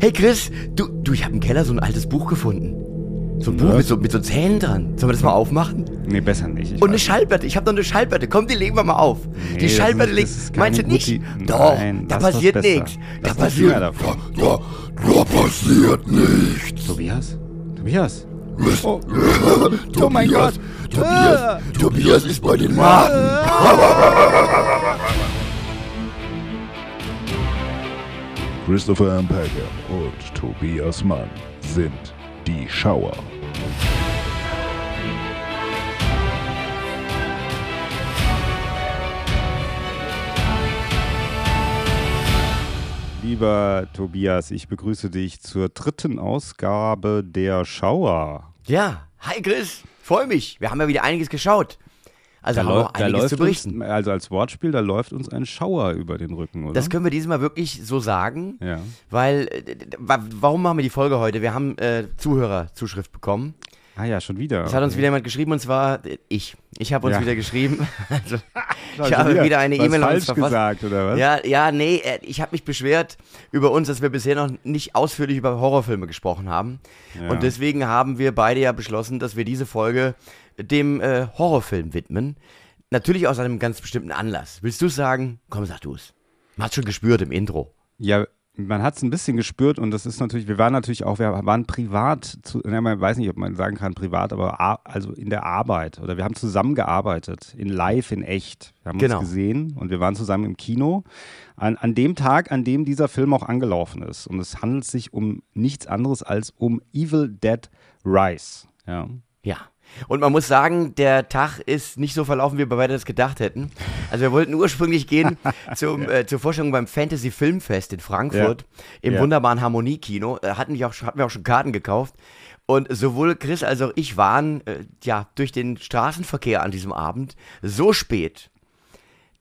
Hey Chris, du, du, ich habe im Keller so ein altes Buch gefunden. So ein Buch mit so, mit so Zähnen dran. Sollen wir das mal aufmachen? Nee, besser nicht. Ich Und eine weiß Schallplatte. Ich habe noch eine Schallplatte. Komm, die legen wir mal auf. Nee, die das Schallplatte ist- keine Meinst du nicht? gute- Doch, Nein, da lass das passiert besser. nichts. Da Lass die passiert. Davon. Da, da passiert nichts. Tobias? Tobias? Oh, Oh mein Gott! Tobias, Tobias ist bei den Magen. Christopher M. Peckham und Tobias Mann sind die Schauer. Lieber Tobias, ich begrüße dich zur dritten Ausgabe der Schauer. Ja, hi Chris. Freue mich. Wir haben ja wieder einiges geschaut. Also haben wir noch einiges zu berichten. uns, also als Wortspiel, da läuft uns ein Schauer über den Rücken, oder? Das können wir diesmal wirklich so sagen. ja. Weil, äh, wa- warum machen wir die Folge heute? Wir haben äh, Zuhörerzuschrift bekommen. Ah ja, schon wieder. Es hat uns Okay. wieder jemand geschrieben und zwar äh, ich. Ich habe uns Ja. wieder geschrieben. Also, ich habe wieder eine was E-Mail an uns falsch verfasst. gesagt, oder was? Ja, ja, nee, äh, ich habe mich beschwert über uns, dass wir bisher noch nicht ausführlich über Horrorfilme gesprochen haben. Ja. Und deswegen haben wir beide ja beschlossen, dass wir diese Folge dem äh, Horrorfilm widmen. Natürlich aus einem ganz bestimmten Anlass. Willst du sagen? Komm, sag du es. Man hat schon gespürt im Intro. Ja, man hat es ein bisschen gespürt und das ist natürlich, wir waren natürlich auch, wir waren privat, zu, na, man weiß nicht, ob man sagen kann privat, aber a- also in der Arbeit oder wir haben zusammengearbeitet, in live, in echt. Wir haben Genau. uns gesehen und wir waren zusammen im Kino an, an dem Tag, an dem dieser Film auch angelaufen ist. Und es handelt sich um nichts anderes als um Evil Dead Rise. Ja. Ja. Und man muss sagen, der Tag ist nicht so verlaufen, wie wir beide das gedacht hätten. Also wir wollten ursprünglich gehen zum, äh, zur Vorstellung beim Fantasy Filmfest in Frankfurt im Ja. wunderbaren Harmoniekino. Äh, hatten, wir auch, schon- hatten wir auch schon Karten gekauft. Und sowohl Chris als auch ich waren äh, ja durch den Straßenverkehr an diesem Abend so spät,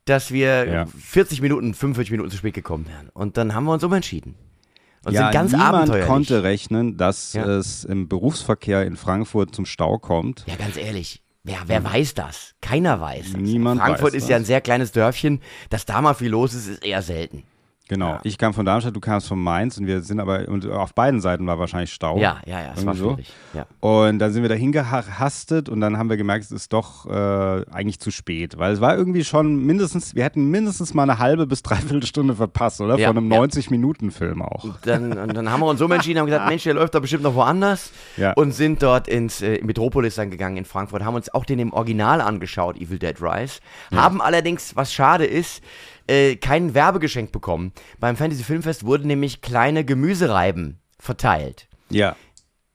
dass wir Ja. 40 Minuten, 45 Minuten zu spät gekommen wären. Und dann haben wir uns umentschieden. Und ja, sind ganz niemand konnte rechnen, dass Ja. es im Berufsverkehr in Frankfurt zum Stau kommt. Ja, ganz ehrlich. Wer, wer weiß das? Keiner weiß das. Niemand Frankfurt weiß ist ja das. ein sehr kleines Dörfchen. Dass da mal viel los ist, ist eher selten. Genau. Ja. Ich kam von Darmstadt, du kamst von Mainz und wir sind aber, und auf beiden Seiten war wahrscheinlich Stau. Ja, ja, ja, es war so. schwierig. Ja. Und dann sind wir dahin gehastet und dann haben wir gemerkt, es ist doch äh, eigentlich zu spät. Weil es war irgendwie schon mindestens, wir hätten mindestens mal eine halbe bis dreiviertel Stunde verpasst, oder? Ja, Von einem ja. 90-Minuten-Film auch. Dann, und dann haben wir uns so entschieden, haben gesagt, Mensch, der läuft doch bestimmt noch woanders. Ja. Und sind dort ins äh, Metropolis dann gegangen in Frankfurt, haben uns auch den im Original angeschaut, Evil Dead Rise. Haben allerdings, was schade ist, äh, kein Werbegeschenk bekommen. Beim Fantasy Filmfest wurden nämlich kleine Gemüsereiben verteilt. Ja.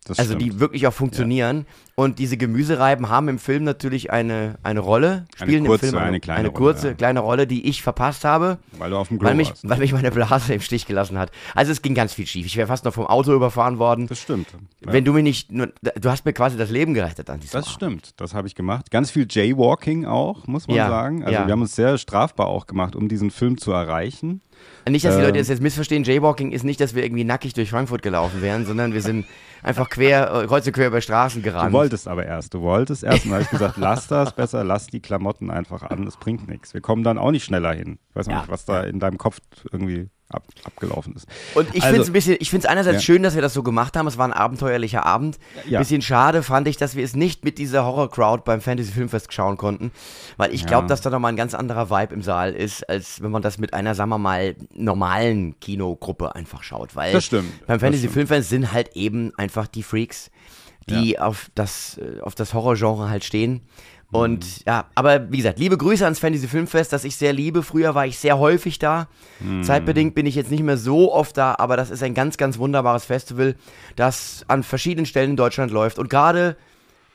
Das Also stimmt. die wirklich auch funktionieren. Und diese Gemüsereiben haben im Film natürlich eine, eine Rolle, spielen kurze, im Film eine kleine eine Rolle, kurze, ja. kleine Rolle, die ich verpasst habe, weil du auf dem Klo weil mich, warst. weil mich meine Blase im Stich gelassen hat. Also es ging ganz viel schief. Ich wäre fast noch vom Auto überfahren worden. Das stimmt. Ja. Wenn du mich nicht, nur, du hast mir quasi das Leben gerettet an diesem Das Abend. stimmt, das habe ich gemacht. Ganz viel Jaywalking auch, muss man Ja, sagen. Also ja. wir haben uns sehr strafbar auch gemacht, um diesen Film zu erreichen. Nicht, dass die Ähm. Leute das jetzt missverstehen, Jaywalking ist nicht, dass wir irgendwie nackig durch Frankfurt gelaufen wären, sondern wir sind einfach quer, äh, kreuz und quer über Straßen Du gerannt. wolltest aber erst, du wolltest erst. Und dann habe ich gesagt, lass das besser, lass die Klamotten einfach an, das bringt nichts. Wir kommen dann auch nicht schneller hin. Ich weiß Ja. nicht, was da in deinem Kopf irgendwie ab, abgelaufen ist. Und ich Also- finde es ein bisschen, ich finde es einerseits Ja. schön, dass wir das so gemacht haben. Es war ein abenteuerlicher Abend. Ja. Bisschen schade fand ich, dass wir es nicht mit dieser Horror-Crowd beim Fantasy Filmfest schauen konnten. Weil ich glaube, Ja. dass da nochmal ein ganz anderer Vibe im Saal ist, als wenn man das mit einer, sagen wir mal, normalen Kinogruppe einfach schaut. Weil Das stimmt, beim Fantasy. Filmfest sind halt eben einfach die Freaks, die auf das, äh, auf das Horrorgenre halt stehen. Und Mhm. ja, aber wie gesagt, liebe Grüße ans Fantasy Filmfest, das ich sehr liebe. Früher war ich sehr häufig da. Mhm. Zeitbedingt bin ich jetzt nicht mehr so oft da, aber das ist ein ganz, ganz wunderbares Festival, das an verschiedenen Stellen in Deutschland läuft. Und gerade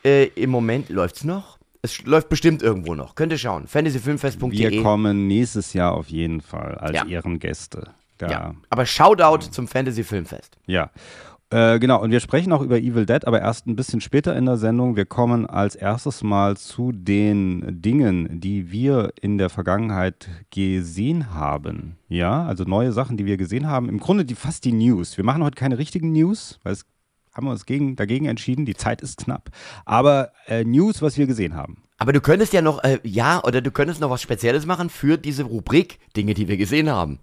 äh, im Moment läuft's noch. Es läuft bestimmt irgendwo noch. Könnt ihr schauen. fantasyfilmfest.de. Wir kommen nächstes Jahr auf jeden Fall als Ja. Ehrengäste. Da, Ja. Aber Shoutout zum Fantasy Filmfest. Ja. Äh, genau, und wir sprechen auch über Evil Dead, aber erst ein bisschen später in der Sendung. Wir kommen als erstes mal zu den Dingen, die wir in der Vergangenheit gesehen haben. Ja, also neue Sachen, die wir gesehen haben. Im Grunde die, fast die News. Wir machen heute keine richtigen News, weil es haben wir uns gegen, dagegen entschieden. Die Zeit ist knapp. Aber äh, News, was wir gesehen haben. Aber du könntest ja noch, äh, ja, oder du könntest noch was Spezielles machen für diese Rubrik Dinge, die wir gesehen haben.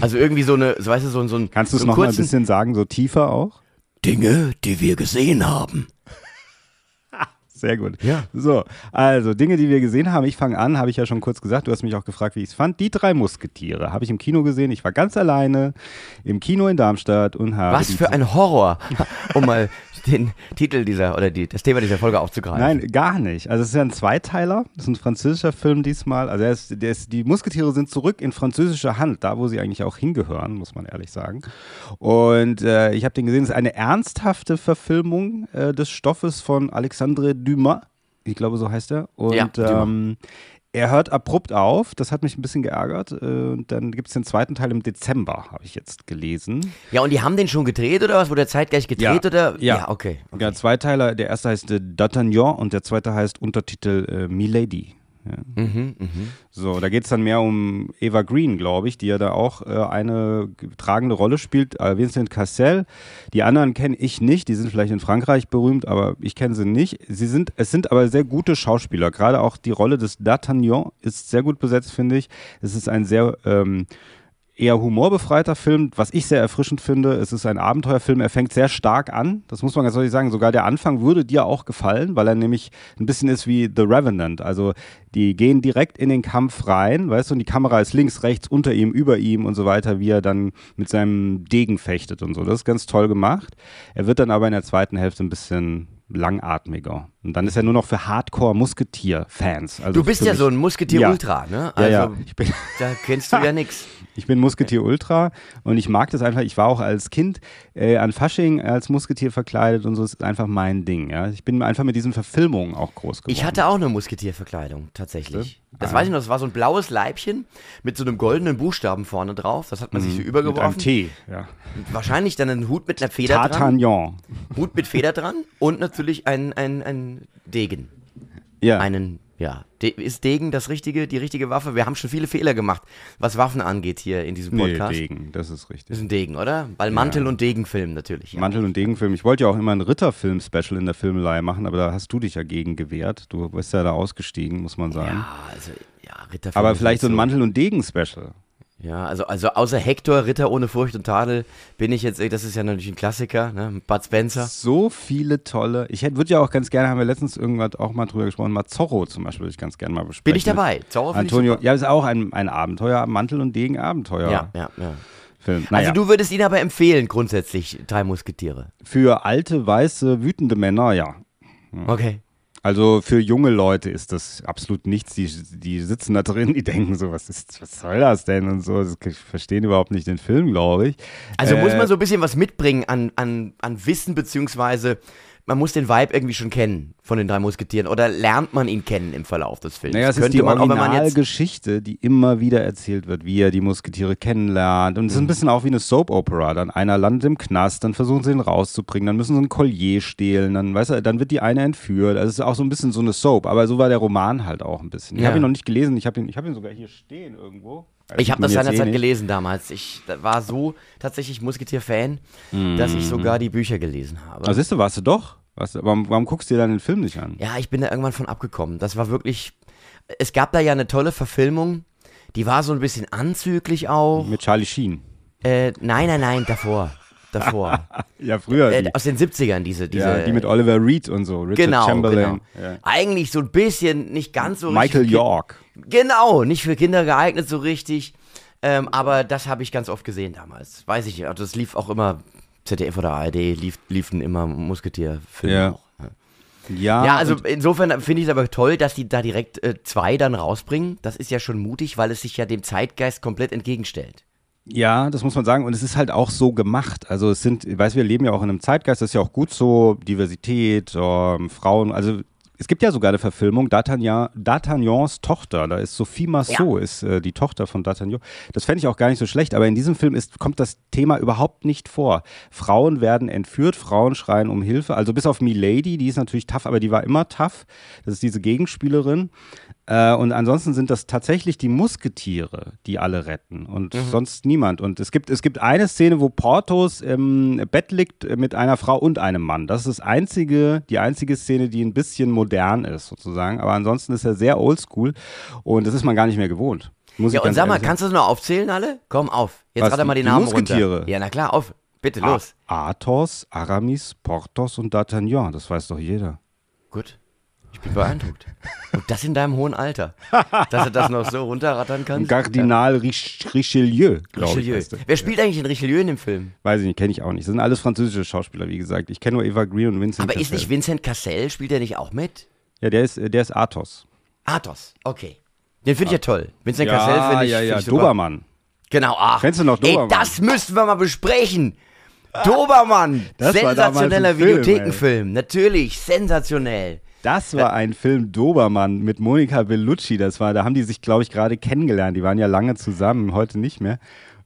Also irgendwie so eine, so weißt du, so, so ein. Kannst du es so noch mal ein bisschen sagen, so tiefer auch? Dinge, die wir gesehen haben. Sehr gut. Ja. So, also Dinge, die wir gesehen haben. Ich fange an, habe ich ja schon kurz gesagt. Du hast mich auch gefragt, wie ich es fand. Die drei Musketiere habe ich im Kino gesehen. Ich war ganz alleine im Kino in Darmstadt und habe. Was für ein Horror, um mal den Titel dieser oder die, das Thema dieser Folge aufzugreifen. Nein, gar nicht. Also es ist ja ein Zweiteiler. Das ist ein französischer Film diesmal. Also ist, ist, die Musketiere sind zurück in französischer Hand, da wo sie eigentlich auch hingehören, muss man ehrlich sagen. Und äh, ich habe den gesehen. Es ist eine ernsthafte Verfilmung äh, des Stoffes von Alexandre Dumas. Ich glaube, so heißt er. Und Ja, Dumas. ähm, er hört abrupt auf. Das hat mich ein bisschen geärgert. Äh, Und dann gibt es den zweiten Teil im Dezember, habe ich jetzt gelesen. Ja, und die haben den schon gedreht oder was? Wurde der zeitgleich gedreht Ja. oder? Ja. okay. okay. Ja, Zweiteiler. Der erste heißt äh, D'Artagnan und der zweite heißt Untertitel äh, Milady. Ja. Mhm, mhm. So, da geht es dann mehr um Eva Green, glaube ich, die ja da auch äh, eine tragende Rolle spielt. Äh, Vincent Cassel. Die anderen kenne ich nicht. Die sind vielleicht in Frankreich berühmt, aber ich kenne sie nicht. Sie sind, es sind aber sehr gute Schauspieler. Gerade auch die Rolle des D'Artagnan ist sehr gut besetzt, finde ich. Es ist ein sehr ähm, eher humorbefreiter Film, was ich sehr erfrischend finde. Es ist ein Abenteuerfilm, er fängt sehr stark an. Das muss man ganz ehrlich sagen. Sogar der Anfang würde dir auch gefallen, weil er nämlich ein bisschen ist wie The Revenant. Also die gehen direkt in den Kampf rein, weißt du, und die Kamera ist links, rechts, unter ihm, über ihm und so weiter, wie er dann mit seinem Degen fechtet und so. Das ist ganz toll gemacht. Er wird dann aber in der zweiten Hälfte ein bisschen langatmiger. Und dann ist er nur noch für Hardcore-Musketier-Fans. Also Du bist ja so ein Musketier Ja. Ultra, ne? Ja, Also ja. Ich bin, da kennst du ja nix. Ich bin Musketier Ultra und ich mag das einfach. Ich war auch als Kind äh, an Fasching als Musketier verkleidet und so ist einfach mein Ding. Ja? Ich bin einfach mit diesen Verfilmungen auch groß geworden. Ich hatte auch eine Musketierverkleidung, tatsächlich. Das Ah. weiß ich noch, das war so ein blaues Leibchen mit so einem goldenen Buchstaben vorne drauf. Das hat man sich so mit einem übergeworfen. T. Ja. Wahrscheinlich dann einen Hut mit einer Feder dran. D'Artagnan. Hut mit Feder dran und natürlich ein, ein, ein Degen. Ja. Einen, ja. De ist Degen das richtige, die richtige Waffe? Wir haben schon viele Fehler gemacht, was Waffen angeht hier in diesem nee, Podcast. Degen, das ist Das richtig. ist ein Degen, oder? Weil Mantel- und Degenfilm natürlich. Ja. Mantel- und Degenfilm. Ich wollte ja auch immer ein Ritterfilm-Special in der Filmelei machen, aber da hast du dich ja gegen gewehrt. Du bist ja da ausgestiegen, muss man sagen. ja, also, ja, Ritterfilm. aber vielleicht so ein Mantel- und Degen-Special. Ja, also, also außer Hector, Ritter ohne Furcht und Tadel, bin ich jetzt, das ist ja natürlich ein Klassiker, ne? Bud Spencer. So viele tolle. Ich hätte, würde ja auch ganz gerne, haben wir letztens irgendwas auch mal drüber gesprochen, Mazzorro zum Beispiel würde ich ganz gerne mal besprechen. Bin ich dabei. Zorro ich Antonio, super. ja, ist auch ein, ein Abenteuer, Mantel- und Degen-Abenteuer. Ja, ja, ja. Film. Naja, Also du würdest ihn aber empfehlen, grundsätzlich, drei Musketiere. für alte, weiße, wütende Männer, ja. Hm. Okay. Also für junge Leute ist das absolut nichts. Die, die sitzen da drin, die denken so, was ist, was soll das denn und so. Das verstehen überhaupt nicht den Film, glaube ich. Also muss Äh, man so ein bisschen was mitbringen an, an, an Wissen, beziehungsweise man muss den Vibe irgendwie schon kennen von den drei Musketieren oder lernt man ihn kennen im Verlauf des Films? Naja, es ist Könnte die man Originalgeschichte, die immer wieder erzählt wird, wie er die Musketiere kennenlernt. Und es Mhm. ist ein bisschen auch wie eine Soap-Opera. Dann einer landet im Knast, dann versuchen sie ihn rauszubringen, dann müssen sie ein Collier stehlen, dann, weißt du, dann wird die eine entführt. Also es ist auch so ein bisschen so eine Soap. Aber so war der Roman halt auch ein bisschen. Ich Ja. habe ihn noch nicht gelesen, ich habe ihn, ich hab ihn sogar hier stehen irgendwo. Ich Sieht habe das jetzt seinerzeit eh gelesen damals. Ich war so tatsächlich Musketier-Fan, dass ich sogar die Bücher gelesen habe. Mhm. Also siehst du, warst du doch? Du, warum, warum guckst du dir dann den Film nicht an? ja, ich bin da irgendwann von abgekommen. Das war wirklich. Es gab da ja eine tolle Verfilmung. Die war so ein bisschen anzüglich auch. Mit Charlie Sheen. Äh, nein, nein, nein, davor. Davor. Ja, früher. äh, aus den 70ern, diese. diese ja, die mit Oliver Reed und so. Richard Genau, Chamberlain. genau. Ja. Eigentlich so ein bisschen, nicht ganz so Michael richtig. York. Genau, nicht für Kinder geeignet so richtig. Ähm, aber das habe ich ganz oft gesehen damals. Weiß ich, also das lief auch immer, ZDF oder ARD lief, liefen immer Musketierfilme Ja. auch. Ja, Ja, also insofern finde ich es aber toll, dass die da direkt äh, zwei dann rausbringen. Das ist ja schon mutig, weil es sich ja dem Zeitgeist komplett entgegenstellt. Ja, das muss man sagen. Und es ist halt auch so gemacht. Also es sind, ich weiß, wir leben ja auch in einem Zeitgeist, das ist ja auch gut so, Diversität, ähm, Frauen, also es gibt ja sogar eine Verfilmung, D'Artagnan, D'Artagnans Tochter, da ist Sophie Marceau, ist äh, die Tochter von D'Artagnan. Das fände ich auch gar nicht so schlecht, aber in diesem Film ist, kommt das Thema überhaupt nicht vor. Frauen werden entführt, Frauen schreien um Hilfe, also bis auf Milady, die ist natürlich tough, aber die war immer tough. Das ist diese Gegenspielerin. Äh, und ansonsten sind das tatsächlich die Musketiere, die alle retten und sonst niemand. Und es gibt, es gibt eine Szene, wo Porthos im Bett liegt mit einer Frau und einem Mann. Das ist das einzige, die einzige Szene, die ein bisschen modern ist, sozusagen. Aber ansonsten ist er sehr oldschool und das ist man gar nicht mehr gewohnt. Muss Ja, und sag mal, ehrlich kannst du das noch aufzählen, alle? Komm auf. Jetzt Was, rate mal die die Namen Musketiere? runter. Ja, na klar, auf. Bitte, sagen. los. A- Athos, Aramis, Porthos und D'Artagnan, das weiß doch jeder. Gut. Ich bin beeindruckt. Und das in deinem hohen Alter. Dass du das noch so runterrattern kannst. Kardinal Rich Richelieu, glaube ich. Richelieu. Wer spielt eigentlich den Richelieu in dem Film? Weiß ich nicht, kenne ich auch nicht. Das sind alles französische Schauspieler, wie gesagt. Ich kenne nur Eva Green und Vincent Aber ist Cassel. nicht Vincent Cassel, spielt er nicht auch mit? Ja, der ist, der ist Athos. Athos, okay. Den finde ich ja toll. Vincent ja, Cassel finde ich, ja, find ja, ich super. Dobermann. Genau, ach. Kennst du noch Ey, Dobermann? das müssten wir mal besprechen. Dobermann. Das Sensationeller Videothekenfilm. Natürlich, sensationell. Das war ein Film Dobermann mit Monika Bellucci. Das war, da haben die sich, glaube ich, gerade kennengelernt. Die waren ja lange zusammen, heute nicht mehr.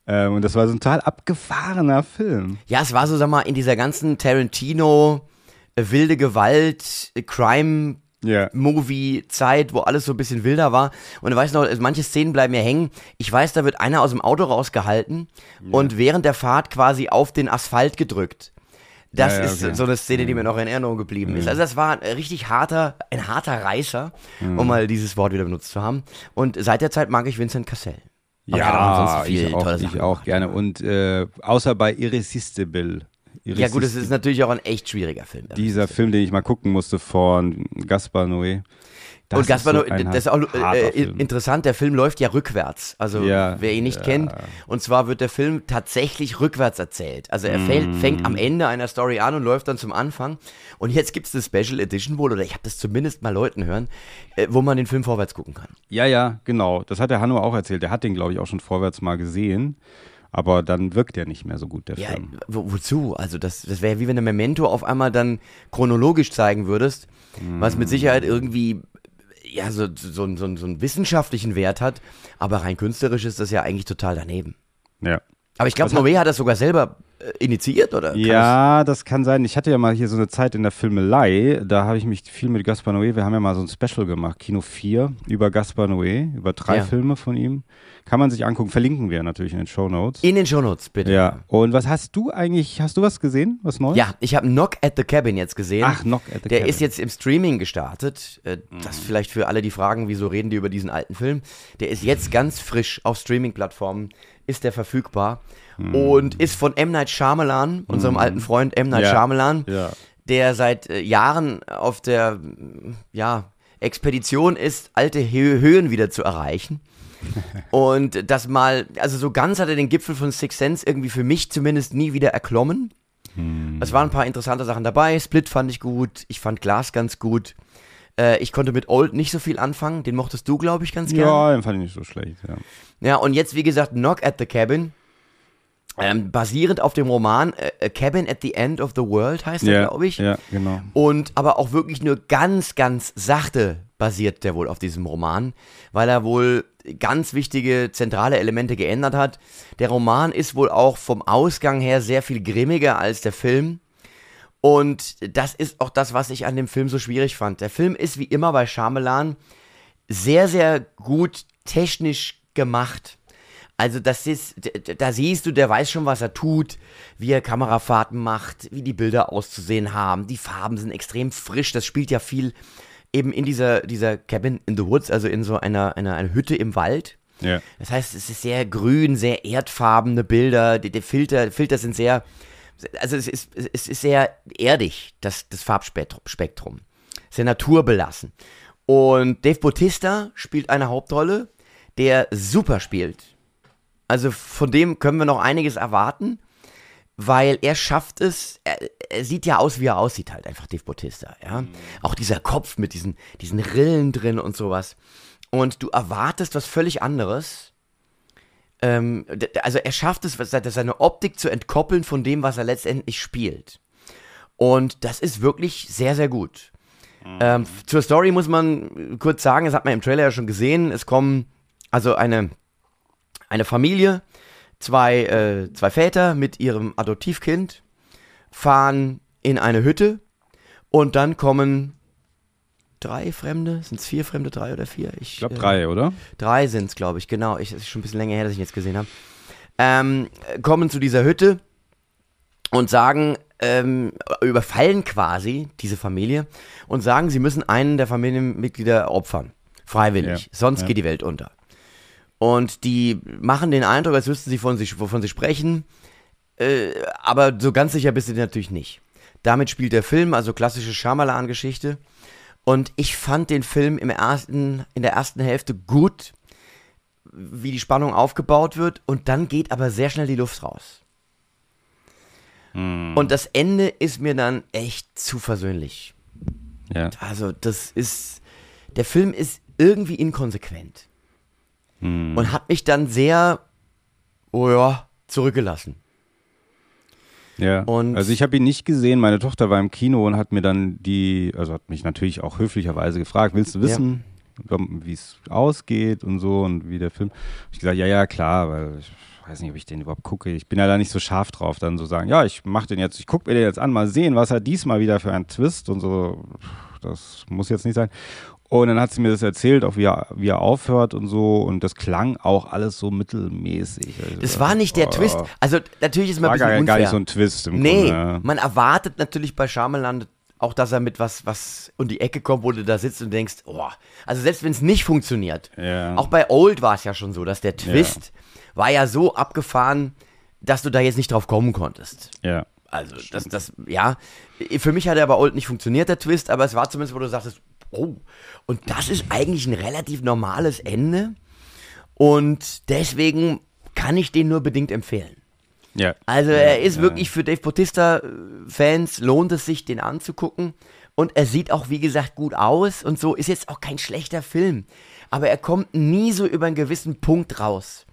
Ähm, und das war so ein total abgefahrener Film. Ja, es war so, sag mal, in dieser ganzen Tarantino, äh, wilde Gewalt, äh, Crime, Ja. Movie-Zeit, wo alles so ein bisschen wilder war. Und du weißt noch, also manche Szenen bleiben mir hängen. Ich weiß, da wird einer aus dem Auto rausgehalten und während der Fahrt quasi auf den Asphalt gedrückt. Das Ja, ja, ist okay. Mhm. so eine Szene, die mir noch in Erinnerung geblieben ist. Also das war ein richtig harter, ein harter Reißer, Mhm. um mal dieses Wort wieder benutzt zu haben. Und seit der Zeit mag ich Vincent Cassel. Aber er viel ich auch, ich auch gerne. Und äh, außer bei Irresistible. Ja gut, es ist natürlich auch ein echt schwieriger Film. Dieser Film, den ich mal gucken musste von Gaspar Noé. Das und Gaspar, so das ist auch äh, Film. interessant, der Film läuft ja rückwärts. Also Ja, wer ihn nicht ja. kennt. Und zwar wird der Film tatsächlich rückwärts erzählt. Also er Mm. fängt am Ende einer Story an und läuft dann zum Anfang. Und jetzt gibt es eine Special Edition wohl, oder ich habe das zumindest mal Leuten hören, äh, wo man den Film vorwärts gucken kann. Ja, ja, genau. Das hat der Hanno auch erzählt. Der hat den, glaube ich, auch schon vorwärts mal gesehen. Aber dann wirkt der nicht mehr so gut, der Ja, Film. wo, wozu? Also das, das wäre wie wenn du Memento auf einmal dann chronologisch zeigen würdest, was mit Sicherheit irgendwie ja so, so, so, so einen wissenschaftlichen Wert hat, aber rein künstlerisch ist das ja eigentlich total daneben. Ja. Aber ich glaube, Noé hat das sogar selber äh, initiiert, oder? Kann Ja, das kann sein. Ich hatte ja mal hier so eine Zeit in der Filmelei, da habe ich mich viel mit Gaspar Noé, wir haben ja mal so ein Special gemacht, Kino 4, über Gaspar Noé, über drei Ja. Filme von ihm. Kann man sich angucken, verlinken wir natürlich in den Show Notes. In den Shownotes, bitte. Ja, und was hast du eigentlich, hast du was gesehen, was Neues? Ja, ich habe Knock at the Cabin jetzt gesehen. Ach, Knock at the Der Cabin. ist jetzt im Streaming gestartet. Äh, Das vielleicht für alle, die fragen, wieso reden die über diesen alten Film. Der ist jetzt ganz frisch auf Streaming-Plattformen, ist der verfügbar und ist von M. Night Shyamalan, unserem alten Freund M. Night Ja. Shyamalan, Ja. der seit äh, Jahren auf der mm, ja, Expedition ist, alte Hö Höhen wieder zu erreichen. Und das mal, also so ganz hat er den Gipfel von Six Sense irgendwie für mich zumindest nie wieder erklommen. Es waren ein paar interessante Sachen dabei. Split fand ich gut. Ich fand Glass ganz gut. Äh, ich konnte mit Old nicht so viel anfangen. Den mochtest du, glaube ich, ganz gerne. Ja, den fand ich nicht so schlecht, ja. Ja, und jetzt, wie gesagt, Knock at the Cabin. Ähm, basierend auf dem Roman äh, A Cabin at the End of the World heißt er, Ja, glaube ich. ja, genau. Und aber auch wirklich nur ganz, ganz sachte basiert der wohl auf diesem Roman, weil er wohl ganz wichtige zentrale Elemente geändert hat. Der Roman ist wohl auch vom Ausgang her sehr viel grimmiger als der Film. Und das ist auch das, was ich an dem Film so schwierig fand. Der Film ist wie immer bei Shyamalan sehr, sehr gut technisch gemacht. Also das ist, da siehst du, der weiß schon, was er tut, wie er Kamerafahrten macht, wie die Bilder auszusehen haben. Die Farben sind extrem frisch. Das spielt ja viel eben in dieser, dieser Cabin in the Woods, also in so einer, einer, einer Hütte im Wald. Ja. Das heißt, es ist sehr grün, sehr erdfarbene Bilder. Die, die Filter, Filter sind sehr, also es ist, es ist sehr erdig, das, das Farbspektrum. Sehr naturbelassen. Und Dave Bautista spielt eine Hauptrolle, der super spielt. Also von dem können wir noch einiges erwarten, weil er schafft es, er, er sieht ja aus, wie er aussieht halt, einfach Dave Bautista, ja. Auch dieser Kopf mit diesen, diesen Rillen drin und sowas. Und du erwartest was völlig anderes. Ähm, also er schafft es, seine Optik zu entkoppeln von dem, was er letztendlich spielt. Und das ist wirklich sehr, sehr gut. Ähm, zur Story muss man kurz sagen, das hat man im Trailer ja schon gesehen. Es kommen also eine, eine Familie, zwei, äh, zwei Väter mit ihrem Adoptivkind, fahren in eine Hütte und dann kommen drei Fremde, sind es vier Fremde, drei oder vier? Ich glaube drei, oder? Drei sind es, glaube ich, genau. Ich, es ist schon ein bisschen länger her, dass ich ihn jetzt gesehen habe. Ähm, kommen zu dieser Hütte und sagen, ähm, überfallen quasi diese Familie und sagen, sie müssen einen der Familienmitglieder opfern. Freiwillig. Ja, Sonst ja. geht die Welt unter. Und die machen den Eindruck, als wüssten sie, von sich, wovon sie sprechen. Äh, aber so ganz sicher bist du natürlich nicht. Damit spielt der Film, also klassische Shyamalan-Geschichte. Und ich fand den Film im ersten, in der ersten Hälfte gut, wie die Spannung aufgebaut wird. Und dann geht aber sehr schnell die Luft raus. Hm. Und das Ende ist mir dann echt zu versöhnlich. Ja. Also, das ist. Der Film ist irgendwie inkonsequent. Hm. Und hat mich dann sehr, oh ja, zurückgelassen. Ja. Und- also ich habe ihn nicht gesehen. Meine Tochter war im Kino und hat mir dann die, also hat mich natürlich auch höflicherweise gefragt, willst du wissen, wie es ausgeht und so und wie der Film. Ich gesagt, ja, ja, klar, weil ich weiß nicht, ob ich den überhaupt gucke. Ich bin ja da nicht so scharf drauf, dann so sagen, ja, ich mache den jetzt, ich gucke mir den jetzt an, mal sehen, was er diesmal wieder für ein Twist und so. Das muss jetzt nicht sein. Und dann hat sie mir das erzählt, auch wie er, wie er aufhört und so. Und das klang auch alles so mittelmäßig. Also, Das war nicht der oh, Twist. Also, natürlich ist man ein bisschen gar, unfair. gar nicht so ein Twist im Nee, Grunde. man erwartet natürlich bei Shyamalan auch, dass er mit was, was um die Ecke kommt, wo du da sitzt und denkst, oh, also selbst wenn es nicht funktioniert. Ja. Auch bei Old war es ja schon so, dass der Twist war ja so abgefahren, dass du da jetzt nicht drauf kommen konntest. Ja. Also, das, das, ja. Für mich hat er bei Old nicht funktioniert, der Twist, aber es war zumindest, wo du sagtest, oh. Und das ist eigentlich ein relativ normales Ende. Und deswegen kann ich den nur bedingt empfehlen. Ja. Also, er ist wirklich für Dave Bautista-Fans, lohnt es sich, den anzugucken. Und er sieht auch, wie gesagt, gut aus und so. Ist jetzt auch kein schlechter Film. Aber er kommt nie so über einen gewissen Punkt raus.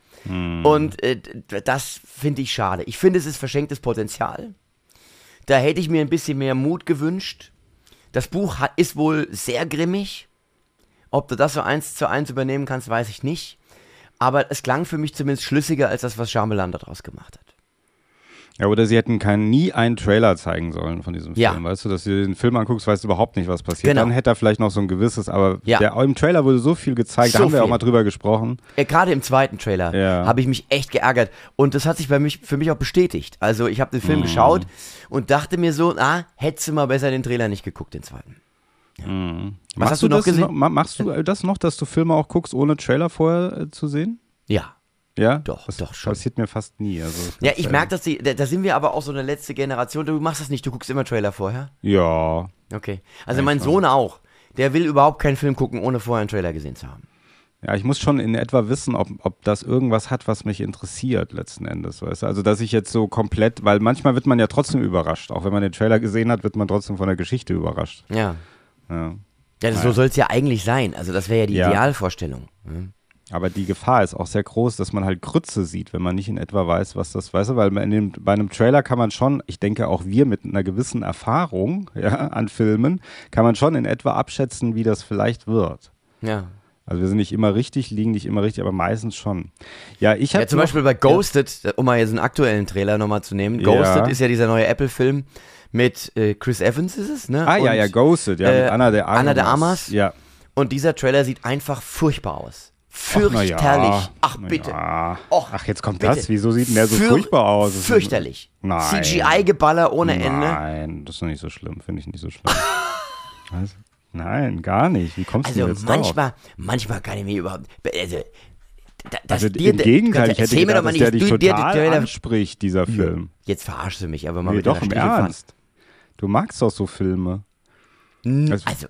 Und äh, das finde ich schade. Ich finde, es ist verschenktes Potenzial. Da hätte ich mir ein bisschen mehr Mut gewünscht. Das Buch hat, ist wohl sehr grimmig. Ob du das so eins zu eins übernehmen kannst, weiß ich nicht. Aber es klang für mich zumindest schlüssiger als das, was Shyamalan daraus gemacht hat. Ja, oder sie hätten kein, nie einen Trailer zeigen sollen von diesem Ja. Film. Weißt du, dass du den Film anguckst, weißt du überhaupt nicht, was passiert. Genau. Dann hätte er vielleicht noch so ein gewisses, aber Ja. der, im Trailer wurde so viel gezeigt, da So haben wir auch viel. mal drüber gesprochen. Äh, Gerade im zweiten Trailer Ja. habe ich mich echt geärgert. Und das hat sich bei mich, für mich auch bestätigt. Also ich habe den Mhm. Film geschaut und dachte mir so, ah, hättest du mal besser den Trailer nicht geguckt, den zweiten. Was machst hast du noch das gesehen? Noch, ma- machst du äh, das noch, dass du Filme auch guckst, ohne Trailer vorher äh, zu sehen? Ja. Ja? Doch, das doch, schon. passiert mir fast nie. Also, Ja, ich merke, dass die, da, da sind wir aber auch so eine letzte Generation. Du machst das nicht, du guckst immer Trailer vorher. Ja. Okay. Also mein Sohn auch. Der will überhaupt keinen Film gucken, ohne vorher einen Trailer gesehen zu haben. Ja, ich muss schon in etwa wissen, ob, ob das irgendwas hat, was mich interessiert letzten Endes, weißt du? Also, dass ich jetzt so komplett, weil manchmal wird man ja trotzdem überrascht. Auch wenn man den Trailer gesehen hat, wird man trotzdem von der Geschichte überrascht. Ja. Ja. Ja, so soll es ja eigentlich sein. Also das wäre ja die Ja. Idealvorstellung. Hm? Aber die Gefahr ist auch sehr groß, dass man halt Grütze sieht, wenn man nicht in etwa weiß, was das, weißt du, weil dem, bei einem Trailer kann man schon, ich denke auch wir mit einer gewissen Erfahrung ja, an Filmen, kann man schon in etwa abschätzen, wie das vielleicht wird. Ja. Also wir sind nicht immer richtig, liegen nicht immer richtig, aber meistens schon. Ja, ich habe Ja, zum Beispiel bei Ghosted, um mal jetzt einen aktuellen Trailer nochmal zu nehmen. Ghosted Ja. ist ja dieser neue Apple-Film mit äh, Chris Evans, ist es, ne? Ah ja, Und, ja, Ghosted, ja, mit äh, Anna de Armas. Anna de Armas. Ja. Und dieser Trailer sieht einfach furchtbar aus. Ja, Fürchterlich. Ach, na bitte. ja. Och, Ach, jetzt kommt bitte. das. Wieso sieht denn der so Für- furchtbar aus? Das Fürchterlich. Nein. CGI-Geballer ohne Ende. Nein, das ist nicht so schlimm, finde ich nicht so schlimm. Was? Nein, gar nicht. Wie kommst du Also denn jetzt drauf? manchmal, manchmal kann ich mir überhaupt. Also, da, das Also dir, im Gegenteil, ich hätte gedacht, dass der nicht, dich du, dir total die Trailer. anspricht, dieser Film. Jetzt verarschst du mich, aber mal Nee, mit doch, im. Ernst. Du magst doch so Filme. N- Also, Also,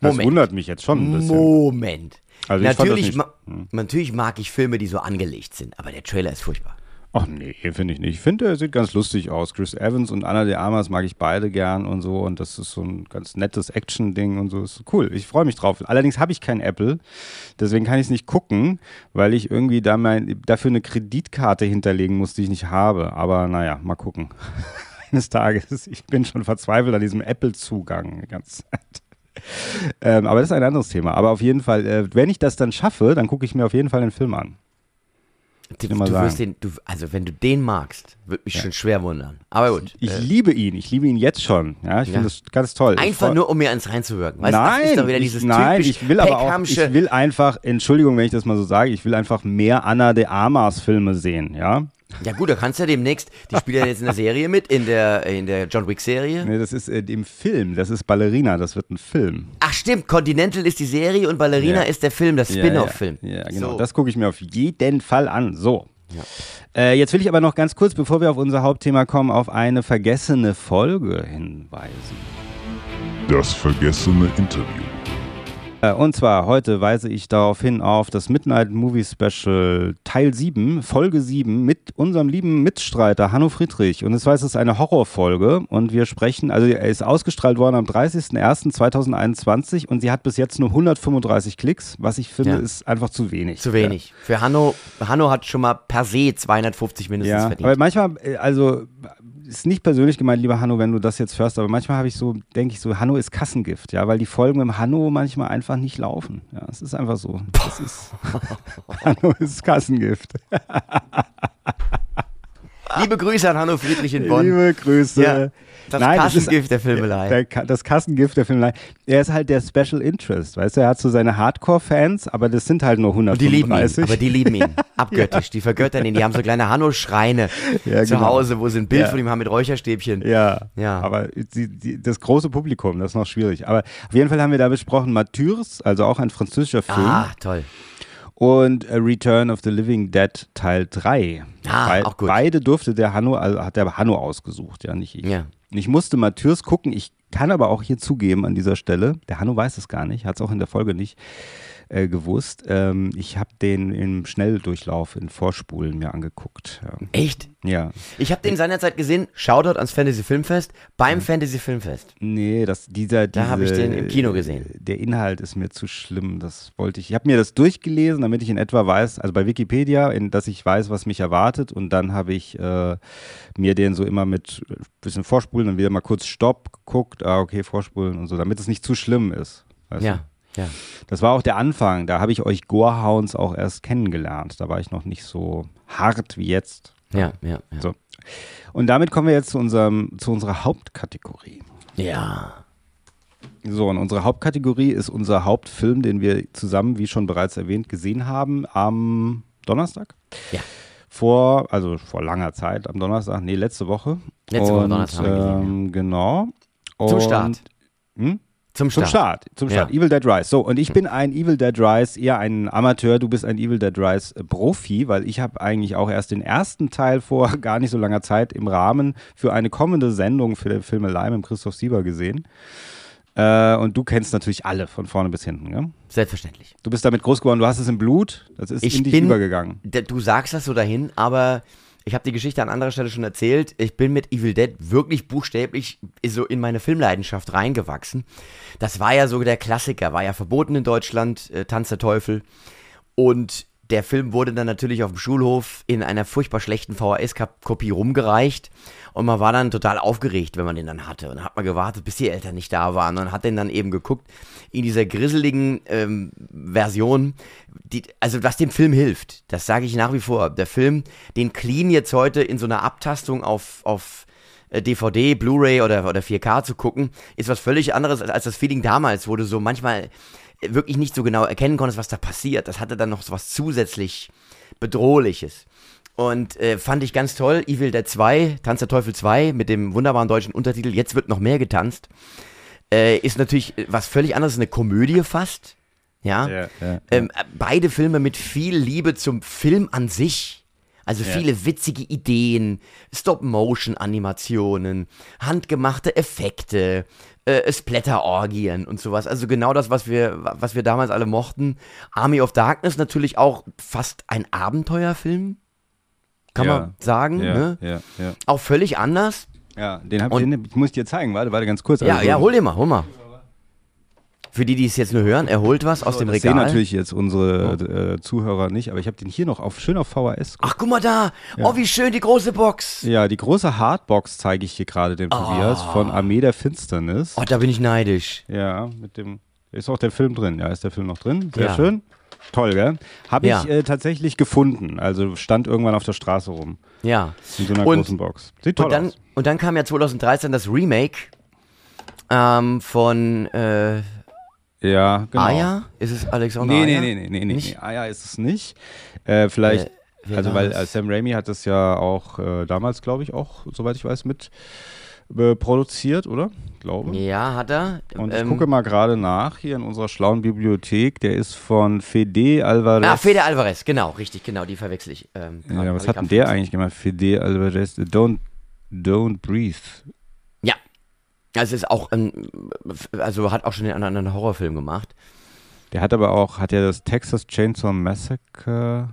Das Moment. wundert mich jetzt schon ein bisschen. Moment. Also natürlich, ma hm. natürlich mag ich Filme, die so angelegt sind, aber der Trailer ist furchtbar. Ach nee, finde ich nicht. Ich finde, er sieht ganz lustig aus. Chris Evans und Anna de Armas mag ich beide gern und so. Und das ist so ein ganz nettes Action-Ding und so. Ist cool. Ich freue mich drauf. Allerdings habe ich kein Apple. Deswegen kann ich es nicht gucken, weil ich irgendwie da mein, dafür eine Kreditkarte hinterlegen muss, die ich nicht habe. Aber naja, mal gucken. Eines Tages. Ich bin schon verzweifelt an diesem Apple-Zugang die ganze Zeit. Ähm, aber das ist ein anderes Thema. Aber auf jeden Fall, äh, wenn ich das dann schaffe, dann gucke ich mir auf jeden Fall den Film an. Du, du wirst den, du, also wenn du den magst, würde mich schon schwer wundern. Aber gut. Ich äh, liebe ihn. Ich liebe ihn jetzt schon. Ja, ich Ja. finde das ganz toll. Einfach nur, um mir ans reinzuwirken. Weißt, nein, ich, nein, ich will aber auch, ich will einfach, Entschuldigung, wenn ich das mal so sage, ich will einfach mehr Anna de Armas Filme sehen, ja. Ja gut, da kannst du ja demnächst, die spielt ja jetzt in der Serie mit, in der, in der John Wick-Serie. Nee, das ist äh, im Film, das ist Ballerina, das wird ein Film. Ach stimmt, Continental ist die Serie und Ballerina Ja. ist der Film, das Spin-off-Film. Ja, ja, genau. So. Das gucke ich mir auf jeden Fall an. So. Äh, jetzt will ich aber noch ganz kurz, bevor wir auf unser Hauptthema kommen, auf eine vergessene Folge hinweisen. Das vergessene Interview. Äh, Und zwar heute weise ich darauf hin auf das Midnight Movie Special Teil 7, Folge 7 mit unserem lieben Mitstreiter Hanno Friedrich. Und es war es ist eine Horrorfolge und wir sprechen, also er ist ausgestrahlt worden am 30.01.2021 und sie hat bis jetzt nur 135 Klicks, was ich finde Ja. ist einfach zu wenig. Zu wenig. Für Hanno, Hanno hat schon mal per se 250 mindestens Ja, verdient. aber manchmal, äh, also ist nicht persönlich gemeint, lieber Hanno, wenn du das jetzt hörst, aber manchmal habe ich so, denke ich so, Hanno ist Kassengift, ja, weil die Folgen im Hanno manchmal einfach nicht laufen. Ja, es ist einfach so. Das ist, Hanno ist Kassengift. Liebe Grüße an Hanno Friedrich in Bonn. Liebe Grüße. Ja, das Kassengift der Filmelei. Der, das Kassengift der Filmelei. Er ist halt der Special Interest, weißt du, er hat so seine Hardcore-Fans, aber das sind halt nur Und die lieben ihn, 135. aber die lieben ihn. Abgöttisch, die vergöttern ihn. Die haben so kleine Hanno-Schreine Ja, zu genau. Hause, wo sie ein Bild Ja. von ihm haben mit Räucherstäbchen. Ja, Ja. aber die, die, das große Publikum, das ist noch schwierig. Aber auf jeden Fall haben wir da besprochen Martyrs, also auch ein französischer Film. Ah, toll. und äh, Return of the Living Dead Teil 3. Ah, Bei- auch gut. Beide durfte der Hanno, also hat der Hanno ausgesucht, ja, nicht ich. Ja. Und Ich musste Matthäus gucken, ich kann aber auch hier zugeben an dieser Stelle, der Hanno weiß es gar nicht, hat es auch in der Folge nicht äh, gewusst. Ähm, ich habe den im Schnelldurchlauf in Vorspulen mir angeguckt. Ja. Echt? ja. Ich habe den seinerzeit gesehen, Shoutout ans Fantasy Filmfest, beim Fantasy Filmfest. Nee, das, dieser, Da diese, hab ich den im Kino gesehen. Der Inhalt ist mir zu schlimm. Das wollte ich. Ich habe mir das durchgelesen, damit ich in etwa weiß, also bei Wikipedia, in, dass ich weiß, was mich erwartet. Und dann habe ich äh, mir den so immer mit ein bisschen Vorspulen, dann wieder mal kurz Stopp geguckt. Ah, okay, Vorspulen und so, damit es nicht zu schlimm ist. weißt du? Ja, ja. Das war auch der Anfang. Da habe ich euch Gorehounds auch erst kennengelernt. Da war ich noch nicht so hart wie jetzt. Ja, ja, ja. So. Und damit kommen wir jetzt zu, unserem, zu unserer Hauptkategorie. Ja. So, und unsere Hauptkategorie ist unser Hauptfilm, den wir zusammen, wie schon bereits erwähnt, gesehen haben am Donnerstag. Ja. Vor, also vor langer Zeit, am Donnerstag, nee, letzte Woche. Letzte Woche und, Donnerstag wir gesehen, ähm, Genau. Zum Und- Start. Hm? Zum Zum Start. Start, zum Start. Ja. Hm. Evil Dead Rise. So, und ich bin ein Evil Dead Rise, eher ein Amateur, du bist ein Evil Dead Rise äh, Profi, weil ich habe eigentlich auch erst den ersten Teil vor gar nicht so langer Zeit im Rahmen für eine kommende Sendung für den Filmelei mit Christoph Sieber gesehen. Äh, und du kennst natürlich alle von vorne bis hinten, gell? Selbstverständlich. Du bist damit groß geworden, du hast es im Blut, das ist Ich in dich bin- übergegangen. Du sagst das so dahin, aber ich habe die Geschichte an anderer Stelle schon erzählt. Ich bin mit Evil Dead wirklich buchstäblich so in meine Filmleidenschaft reingewachsen. Das war ja so der Klassiker, war ja verboten in Deutschland, äh, Tanz der Teufel. Und der Film wurde dann natürlich auf dem Schulhof in einer furchtbar schlechten VHS-Kopie rumgereicht. Und man war dann total aufgeregt, wenn man den dann hatte. Und dann hat man gewartet, bis die Eltern nicht da waren. Und hat den dann eben geguckt in dieser grisseligen ähm, Version. Die, also was dem Film hilft, das sage ich nach wie vor. Der Film, den clean jetzt heute in so einer Abtastung auf, auf äh, DVD, Blu-ray oder, oder 4K zu gucken, ist was völlig anderes als, als das Feeling damals, wo du so manchmal wirklich nicht so genau erkennen konntest, was da passiert. Das hatte dann noch so was zusätzlich Bedrohliches. Und äh, fand ich ganz toll. Evil Dead 2, Tanz der Teufel 2 mit dem wunderbaren deutschen Untertitel Jetzt wird noch mehr getanzt. Äh, ist natürlich was völlig anderes, eine Komödie fast. Ja. Ja, ja, Ähm, äh, beide Filme mit viel Liebe zum Film an sich. Also viele witzige Ideen, Stop-Motion-Animationen, handgemachte Effekte, äh, Splatter-Orgien und sowas. Also genau das, was wir, was wir damals alle mochten. Army of Darkness natürlich auch fast ein Abenteuerfilm, kann Ja. man sagen. Ja, Ne? ja, ja. Auch völlig anders. Ja, den, hab, Und- den ich muss ich dir zeigen, warte, warte ganz kurz. Ja, Also, ja, hol dir mal, hol mal. Für die, die es jetzt nur hören, er holt was aus dem das Regal. sehen natürlich jetzt unsere äh, Zuhörer nicht, aber ich habe den hier noch auf, schön auf VHS. Ach, guck mal da. Oh, wie schön die große Box. Ja, die große Hardbox zeige ich hier gerade dem Tobias von Armee der Finsternis. Oh, da bin ich neidisch. Ja, mit dem. Ist auch der Film drin? Ja, ist der Film noch drin? Sehr Ja. schön. Toll, gell? Habe Ja. ich äh, tatsächlich gefunden. Also stand irgendwann auf der Straße rum. Ja. In so einer Und- großen Box. Sieht toll Und dann, aus. und dann kam ja 2013 das Remake ähm, von äh, Ja, genau. Aya. Ist es Alexander Nee, Aya? nee, nee, nee, nee, nee, ja, ist es nicht. Äh, vielleicht. Wer also weil äh, Sam Raimi hat das ja auch äh, damals, glaube ich, auch, soweit ich weiß, mit äh, produziert, oder? Glaube. Ja, hat er. Und ich Ähm, gucke mal gerade nach hier in unserer schlauen Bibliothek. Der ist von Fede Alvarez. Ah, Fede Alvarez, genau, richtig, genau, die verwechsel ich. Ähm, ja, was hat denn der eigentlich gemacht? Fede Alvarez. Don't, don't breathe. Ja. Also ist auch ein, also hat auch schon einen anderen Horrorfilm gemacht. Der hat aber auch, hat ja das Texas Chainsaw Massacre.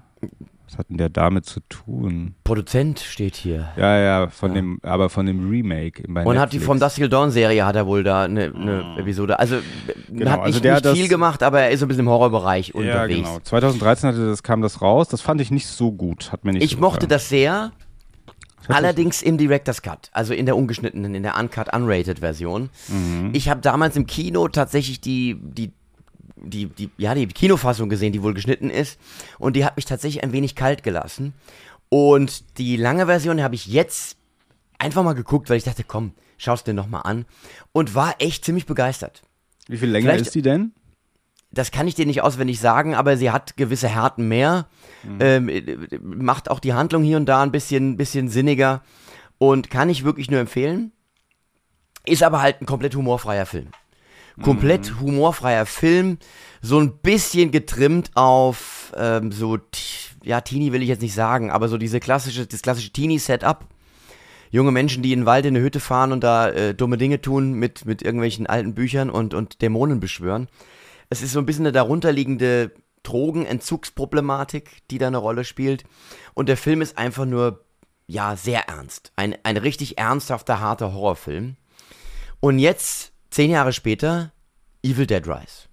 Was hat denn der damit zu tun? Produzent steht hier. Ja, ja, von Ja. dem, aber von dem Remake. Und hat die Netflix. vom Dusty Dawn Serie hat er wohl da eine, eine Episode. Also Genau, hat nicht, also nicht das- viel gemacht, aber er ist so ein bisschen im Horrorbereich Ja, unterwegs. genau. 2013 hatte das, kam das raus. Das fand ich nicht so gut. Hat mir nicht Ich so mochte gefallen. das sehr, allerdings im Director's Cut, also in der ungeschnittenen, in der Uncut, Unrated Version. Mhm. Ich habe damals im Kino tatsächlich die, die, die, die, ja, die Kinofassung gesehen, die wohl geschnitten ist. Und die hat mich tatsächlich ein wenig kalt gelassen. Und die lange Version habe ich jetzt einfach mal geguckt, weil ich dachte, komm, schaust dir nochmal an. Und war echt ziemlich begeistert. Wie viel länger Vielleicht- ist die denn? Das kann ich dir nicht auswendig sagen, aber sie hat gewisse Härten mehr, ähm, äh, macht auch die Handlung hier und da ein bisschen, bisschen sinniger und kann ich wirklich nur empfehlen. Ist aber halt ein komplett humorfreier Film. Komplett humorfreier Film, so ein bisschen getrimmt auf ähm, so, ja, Teenie will ich jetzt nicht sagen, aber so diese klassische, das klassische Teenie-Setup. Junge Menschen, die in den Wald in eine Hütte fahren und da äh, dumme Dinge tun mit, mit irgendwelchen alten Büchern und, und Dämonen beschwören. Es ist so ein bisschen eine darunterliegende Drogenentzugsproblematik, die da eine Rolle spielt. Und der Film ist einfach nur, ja, sehr ernst. Ein, ein richtig ernsthafter, harter Horrorfilm. Und jetzt, zehn Jahre später, Evil Dead Rise.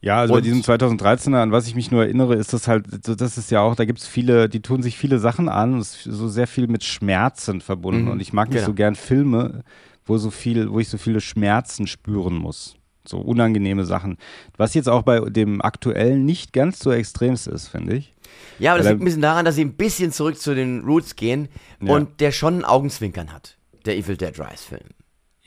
Ja, also bei Und- diesem 2013er, an was ich mich nur erinnere, ist das halt, das ist ja auch, da gibt es viele, die tun sich viele Sachen an, es ist so sehr viel mit Schmerzen verbunden. Mhm, Und ich mag nicht genau. so gern Filme, wo so viel, wo ich so viele Schmerzen spüren muss. So unangenehme Sachen. Was jetzt auch bei dem aktuellen nicht ganz so extremst ist, finde ich. Ja, aber das Weil liegt ein bisschen daran, dass sie ein bisschen zurück zu den Roots gehen Ja. und der schon ein Augenzwinkern hat, der Evil Dead Rise Film.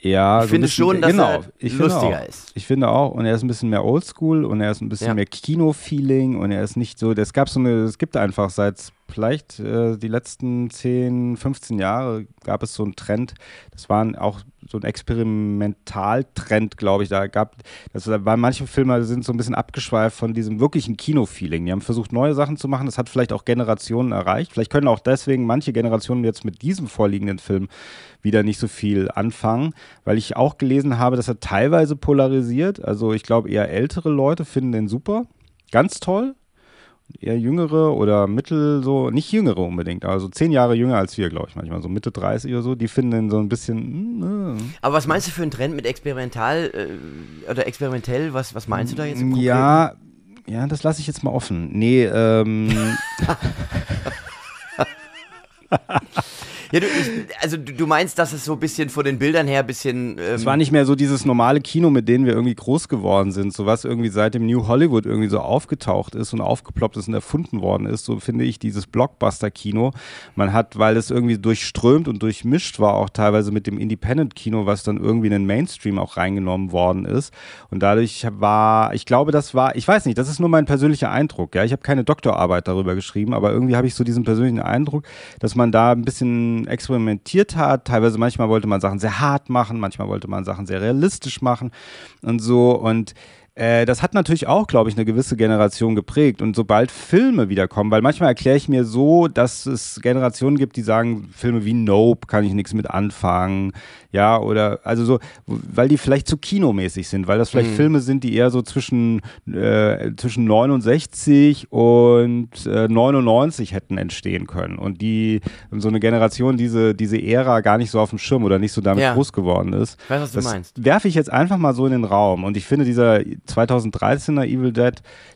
Ja, Ich so finde bisschen- schon, dass genau, er ich finde lustiger auch. ist. Ich finde auch, und er ist ein bisschen mehr Oldschool und er ist ein bisschen Ja. mehr Kino-Feeling und er ist nicht so, es gab so eine, es gibt einfach seit vielleicht äh, die letzten 10, 15 Jahre gab es so einen Trend, das waren auch so ein Experimentaltrend, glaube ich, da gab, das waren manche Filme sind so ein bisschen abgeschweift von diesem wirklichen Kino-Feeling. Die haben versucht, neue Sachen zu machen, das hat vielleicht auch Generationen erreicht, vielleicht können auch deswegen manche Generationen jetzt mit diesem vorliegenden Film wieder nicht so viel anfangen, weil ich auch gelesen habe, dass er teilweise polarisiert. Also ich glaube, eher ältere Leute finden den super, ganz toll. Eher jüngere oder mittel, so, nicht jüngere unbedingt, also zehn Jahre jünger als wir, glaube ich, manchmal, so Mitte 30 oder so, die finden den so ein bisschen. mm, äh. Aber was meinst du für einen Trend mit experimental äh, oder experimentell? Was, was meinst du da jetzt? im Konkreten? Ja, ja, das lasse ich jetzt mal offen. Nee, ähm, Ja, du, ich, also du, meinst, dass es so ein bisschen von den Bildern her ein bisschen. Ähm, Es war nicht mehr so dieses normale Kino, mit denen wir irgendwie groß geworden sind, so was irgendwie seit dem New Hollywood irgendwie so aufgetaucht ist und aufgeploppt ist und erfunden worden ist, so finde ich dieses Blockbuster-Kino. Man hat, weil es irgendwie durchströmt und durchmischt war, auch teilweise mit dem Independent-Kino, was dann irgendwie in den Mainstream auch reingenommen worden ist. Und dadurch war, ich glaube, das war, ich weiß nicht, das ist nur mein persönlicher Eindruck. Ja, ich habe keine Doktorarbeit darüber geschrieben, aber irgendwie habe ich so diesen persönlichen Eindruck, dass man da ein bisschen experimentiert hat. Teilweise manchmal wollte man Sachen sehr hart machen, manchmal wollte man Sachen sehr realistisch machen und so. Und äh, das hat natürlich auch, glaube ich, eine gewisse Generation geprägt. Und sobald Filme wiederkommen, weil manchmal erkläre ich mir so, dass es Generationen gibt, die sagen, Filme wie Nope kann ich nichts mit anfangen. Ja, oder also so, weil die vielleicht zu kinomäßig sind, weil das vielleicht Filme sind, die eher so zwischen, äh, zwischen 69 und äh, 99 hätten entstehen können. Und die so eine Generation diese, diese Ära gar nicht so auf dem Schirm oder nicht so damit Ja. groß geworden ist. Ich weiß, was du das meinst. werfe ich jetzt einfach mal so in den Raum. Und ich finde, dieser 2013er Evil Dead,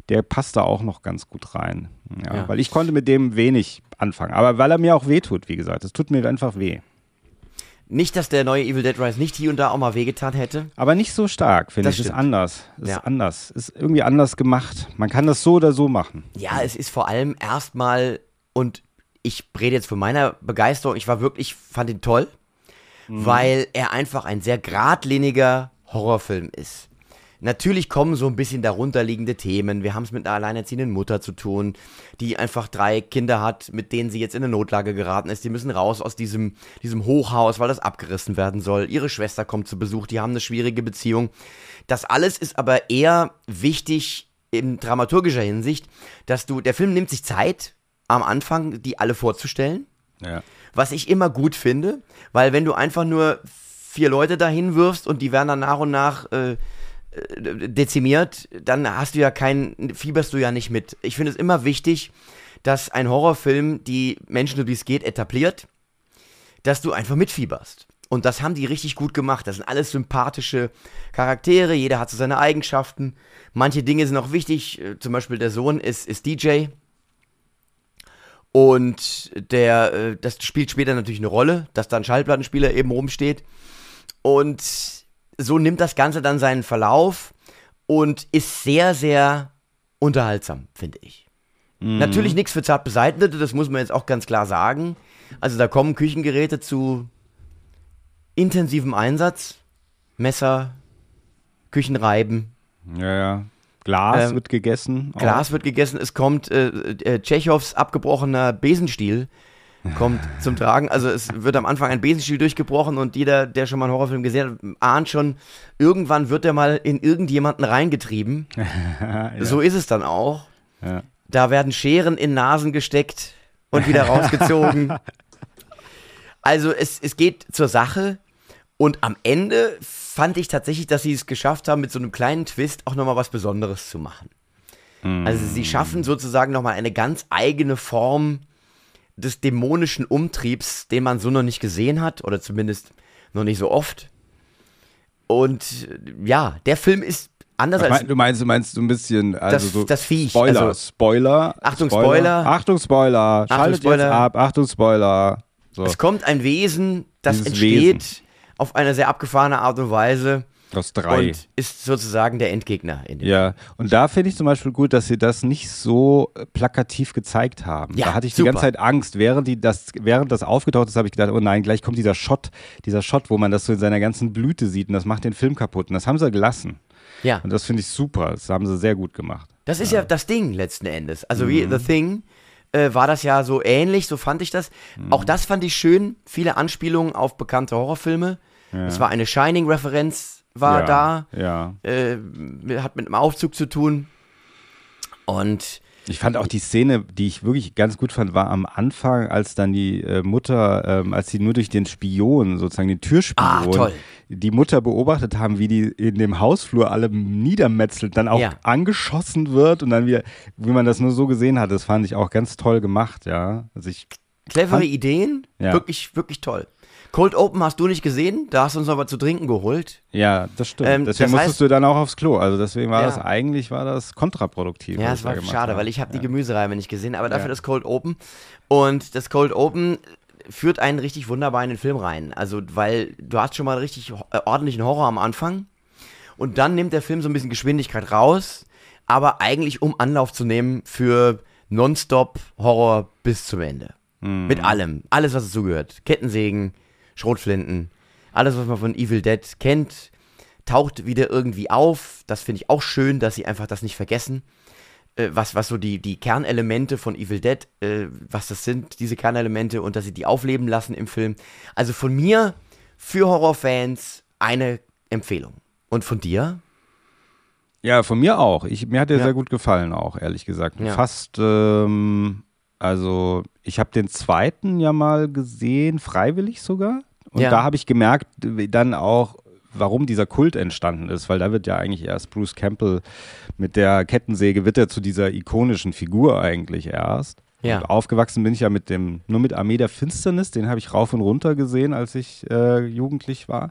der passt da auch noch ganz gut rein. Ja, Ja. Weil ich konnte mit dem wenig anfangen. Aber weil er mir auch weh tut, wie gesagt. Es tut mir einfach weh. Nicht, dass der neue Evil Dead Rise nicht hier und da auch mal wehgetan hätte. Aber nicht so stark, finde Das ich. Ist stimmt. anders. Ist Ja. anders. Ist irgendwie anders gemacht. Man kann das so oder so machen. Ja, es ist vor allem erstmal, und ich rede jetzt von meiner Begeisterung, ich war wirklich, fand ihn toll, Mhm. weil er einfach ein sehr geradliniger Horrorfilm ist. Natürlich kommen so ein bisschen darunterliegende Themen. Wir haben es mit einer alleinerziehenden Mutter zu tun, die einfach drei Kinder hat, mit denen sie jetzt in eine Notlage geraten ist. Die müssen raus aus diesem, diesem Hochhaus, weil das abgerissen werden soll. Ihre Schwester kommt zu Besuch, die haben eine schwierige Beziehung. Das alles ist aber eher wichtig in dramaturgischer Hinsicht, dass du, der Film nimmt sich Zeit, am Anfang die alle vorzustellen. Ja. Was ich immer gut finde, weil wenn du einfach nur vier Leute dahin wirfst und die werden dann nach und nach äh, dezimiert, dann hast du ja kein, fieberst du ja nicht mit. Ich finde es immer wichtig, dass ein Horrorfilm die Menschen, wie es geht, etabliert, dass du einfach mitfieberst. Und das haben die richtig gut gemacht. Das sind alles sympathische Charaktere, jeder hat so seine Eigenschaften. Manche Dinge sind auch wichtig, äh, zum Beispiel der Sohn ist, ist DJ. Und der, äh, das spielt später natürlich eine Rolle, dass da ein Schallplattenspieler eben rumsteht. Und so nimmt das Ganze dann seinen Verlauf und ist sehr, sehr unterhaltsam, finde ich. Mhm. Natürlich nichts für zart beseitete, das muss man jetzt auch ganz klar sagen. Also da kommen Küchengeräte zu intensivem Einsatz. Messer, Küchenreiben, Ja, ja. Glas Ähm, wird gegessen. auch. Glas wird gegessen, es kommt äh, äh, Tschechows abgebrochener Besenstiel kommt zum Tragen. Also es wird am Anfang ein Besenstiel durchgebrochen und jeder, der schon mal einen Horrorfilm gesehen hat, ahnt schon, irgendwann wird er mal in irgendjemanden reingetrieben. ja. So ist es dann auch. Ja. Da werden Scheren in Nasen gesteckt und wieder rausgezogen. also es, es geht zur Sache. Und am Ende fand ich tatsächlich, dass sie es geschafft haben, mit so einem kleinen Twist auch nochmal was Besonderes zu machen. Also sie schaffen sozusagen nochmal eine ganz eigene Form des dämonischen Umtriebs, den man so noch nicht gesehen hat, oder zumindest noch nicht so oft. Und äh, ja, der Film ist anders Ich als du meinst, du meinst so ein bisschen, also das, so das Viech. Spoiler, Also, Spoiler. Achtung, Spoiler. Achtung, Spoiler. Schaltet Spoiler. jetzt ab. Achtung, Spoiler. So, Es kommt ein Wesen, das Dieses entsteht Wesen. auf eine sehr abgefahrene Art und Weise aus drei. und ist sozusagen der Endgegner in dem Ja, und da finde ich zum Beispiel gut, dass sie das nicht so äh, plakativ gezeigt haben. Ja, da hatte ich super. die ganze Zeit Angst. Während, die das, während das aufgetaucht ist, habe ich gedacht, oh nein, gleich kommt dieser Shot, dieser Shot, wo man das so in seiner ganzen Blüte sieht und das macht den Film kaputt. Und das haben sie gelassen. Ja, Und das finde ich super. Das haben sie sehr gut gemacht. das ist ja das Ding letzten Endes. Also wie Mhm. The Thing äh, war das ja so ähnlich, so fand ich das. Mhm. Auch das fand ich schön. Viele Anspielungen auf bekannte Horrorfilme. Es war eine Shining-Referenz, war ja, da. Ja. Äh, hat mit einem Aufzug zu tun. Und Ich fand auch die Szene, die ich wirklich ganz gut fand, war am Anfang, als dann die äh, Mutter, ähm, als sie nur durch den Spion, sozusagen den Türspion, toll. die Mutter beobachtet haben, wie die in dem Hausflur alle niedermetzelt, dann auch Ja. angeschossen wird und dann wieder, wie man das nur so gesehen hat, das fand ich auch ganz toll gemacht, ja. Also ich, clevere Fand- Ideen, Ja. wirklich, wirklich toll. Cold Open hast du nicht gesehen, da hast du uns was zu trinken geholt. ja, das stimmt. Ähm, deswegen das musstest heißt- du dann auch aufs Klo. Also deswegen war Ja. das eigentlich, war das kontraproduktiv. Ja, es war schade, habe. weil ich habe die ja. Gemüsereibe nicht gesehen, aber dafür Ja. das Cold Open. Und das Cold Open führt einen richtig wunderbar in den Film rein. Also, weil du hast schon mal richtig äh, ordentlichen Horror am Anfang. Und dann nimmt der Film so ein bisschen Geschwindigkeit raus, aber eigentlich um Anlauf zu nehmen für Nonstop-Horror bis zum Ende. Mhm. Mit allem. Alles, was dazugehört. Kettensägen, Schrotflinten, alles, was man von Evil Dead kennt, taucht wieder irgendwie auf. Das finde ich auch schön, dass sie einfach das nicht vergessen. Äh, was, was so die, die Kernelemente von Evil Dead, äh, was das sind, diese Kernelemente und dass sie die aufleben lassen im Film. Also von mir für Horrorfans eine Empfehlung. Und von dir? Ja, von mir auch. Ich, mir hat der Ja. sehr gut gefallen auch, ehrlich gesagt. Ja. Fast, ähm, also ich habe den zweiten ja mal gesehen, freiwillig sogar. Und Ja. da habe ich gemerkt, dann auch, warum dieser Kult entstanden ist, weil da wird ja eigentlich erst Bruce Campbell mit der Kettensäge wird er zu dieser ikonischen Figur eigentlich erst. Ja. Und aufgewachsen bin ich ja mit dem, nur mit Armee der Finsternis, den habe ich rauf und runter gesehen, als ich äh, jugendlich war.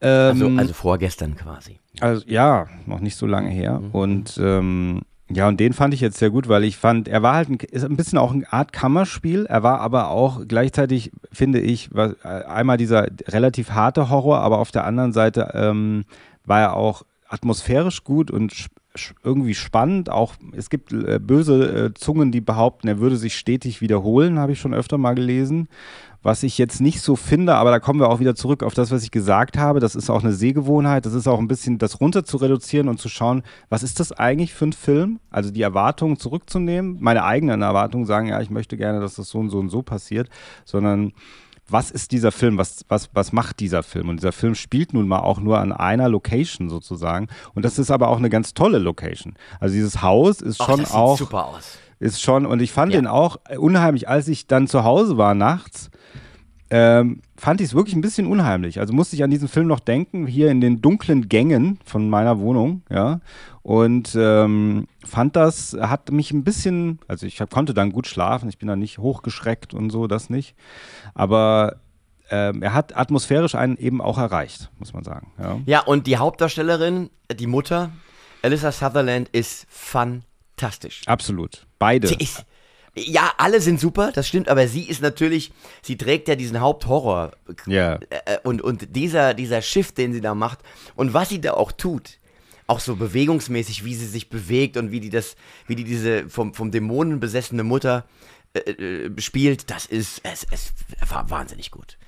Also, Ähm, also vorgestern quasi. also ja, noch nicht so lange her. Mhm. Und ähm, ja, und den fand ich jetzt sehr gut, weil ich fand, er war halt ein, ist ein bisschen auch eine Art Kammerspiel. Er war aber auch gleichzeitig, finde ich, was, äh, einmal dieser relativ harte Horror, aber auf der anderen Seite ähm, war er auch atmosphärisch gut und irgendwie spannend. Auch es gibt äh, böse äh, Zungen, die behaupten, er würde sich stetig wiederholen, habe ich schon öfter mal gelesen. Was ich jetzt nicht so finde, aber da kommen wir auch wieder zurück auf das, was ich gesagt habe. Das ist auch eine Sehgewohnheit. Das ist auch ein bisschen das runter zu reduzieren und zu schauen, was ist das eigentlich für ein Film? Also die Erwartungen zurückzunehmen, meine eigenen Erwartungen sagen, ja, ich möchte gerne, dass das so und so und so passiert, sondern was ist dieser Film? Was, was, was macht dieser Film? Und dieser Film spielt nun mal auch nur an einer Location sozusagen. Und das ist aber auch eine ganz tolle Location. Also dieses Haus ist Ach, schon das sieht auch super aus. Ist schon, und ich fand Ja. den auch unheimlich, als ich dann zu Hause war nachts, ähm, fand ich es wirklich ein bisschen unheimlich. Also musste ich an diesen Film noch denken, hier in den dunklen Gängen von meiner Wohnung, ja. Und ähm, fand das, hat mich ein bisschen, also ich konnte dann gut schlafen, ich bin dann nicht hochgeschreckt und so, das nicht. Aber ähm, er hat atmosphärisch einen eben auch erreicht, muss man sagen. Ja. Ja, und die Hauptdarstellerin, die Mutter, Alyssa Sutherland, ist fantastisch. Absolut. Beide. Ist, ja, alle sind super, das stimmt, aber sie ist natürlich, sie trägt ja diesen Haupthorror Ja. äh, und, und dieser, dieser Shift, den sie da macht und was sie da auch tut, auch so bewegungsmäßig, wie sie sich bewegt und wie die das, wie die diese vom, vom Dämonen besessene Mutter äh, äh, spielt, das ist, es, es war wahnsinnig gut.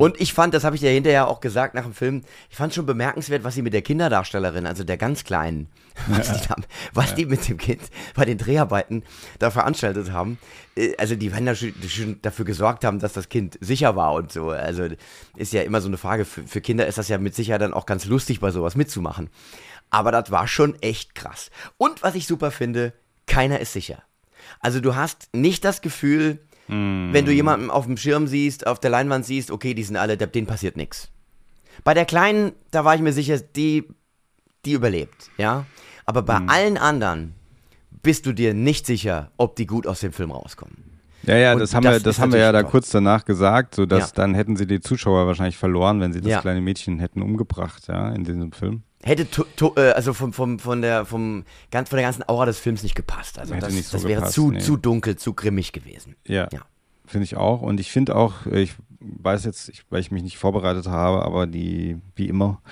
Und ich fand, das habe ich dir hinterher auch gesagt nach dem Film, ich fand schon bemerkenswert, was sie mit der Kinderdarstellerin, also der ganz Kleinen, was, die, da, was die mit dem Kind bei den Dreharbeiten da veranstaltet haben. Äh, Also die werden da schon, schon dafür gesorgt haben, dass das Kind sicher war und so. Also ist ja immer so eine Frage, für, für Kinder ist das ja mit Sicherheit dann auch ganz lustig, bei sowas mitzumachen. Aber das war schon echt krass. Und was ich super finde, keiner ist sicher. Also du hast nicht das Gefühl, wenn du jemanden auf dem Schirm siehst, auf der Leinwand siehst, okay, die sind alle, denen passiert nichts. Bei der Kleinen, da war ich mir sicher, die, die überlebt, ja. Aber bei allen anderen bist du dir nicht sicher, ob die gut aus dem Film rauskommen. Ja, ja, Und das haben das wir, das haben wir ja da kurz danach gesagt, so dass Ja. dann hätten sie die Zuschauer wahrscheinlich verloren, wenn sie das Ja. kleine Mädchen hätten umgebracht, ja, in diesem Film. Hätte to, to, äh, also vom, vom, von, der, vom, ganz, von der ganzen Aura des Films nicht gepasst. Also Hätte das, nicht so das wäre gepasst, zu, nee. zu dunkel, zu grimmig gewesen. Ja, Ja. finde ich auch. Und ich finde auch, äh, ich weiß jetzt, ich, weil ich mich nicht vorbereitet habe, aber die, wie immer,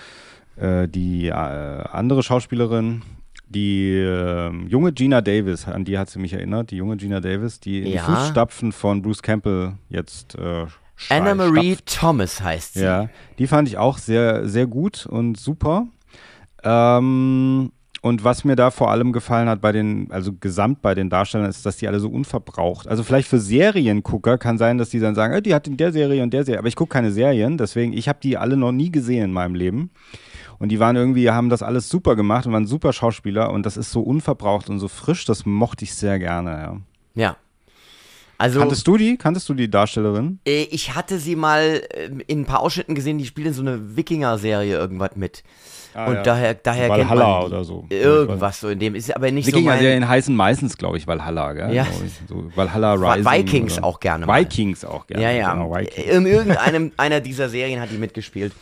äh, die äh, andere Schauspielerin, die äh, junge Gina Davis, an die hat sie mich erinnert, die junge Gina Davis, die in die. Fußstapfen von Bruce Campbell jetzt äh, Anna-Marie stapft. Thomas heißt sie. Ja, die fand ich auch sehr, sehr gut und super. Ähm, und was mir da vor allem gefallen hat bei den, also gesamt bei den Darstellern, ist, dass die alle so unverbraucht. Also vielleicht für Seriengucker kann sein, dass die dann sagen, äh, die hat in der Serie und der Serie, aber ich gucke keine Serien, deswegen, ich habe die alle noch nie gesehen in meinem Leben. Und die waren irgendwie, haben das alles super gemacht und waren super Schauspieler und das ist so unverbraucht und so frisch, das mochte ich sehr gerne, ja. Ja. Also, Kanntest du die? Kanntest du die Darstellerin? äh, ich hatte sie mal äh, in ein paar Ausschnitten gesehen, die spielt in so eine Wikinger-Serie irgendwas mit. Ah, und ja. daher, daher kennt Valhalla man die. oder so. Irgendwas so in dem. Ist aber nicht so Wikinger-Serien heißen meistens, glaube ich, Valhalla, gell? Ja. So Valhalla Rising. Vikings oder- auch gerne mal. Vikings auch gerne. Ja, ja. Genau. In irgendeinem einer dieser Serien hat die mitgespielt.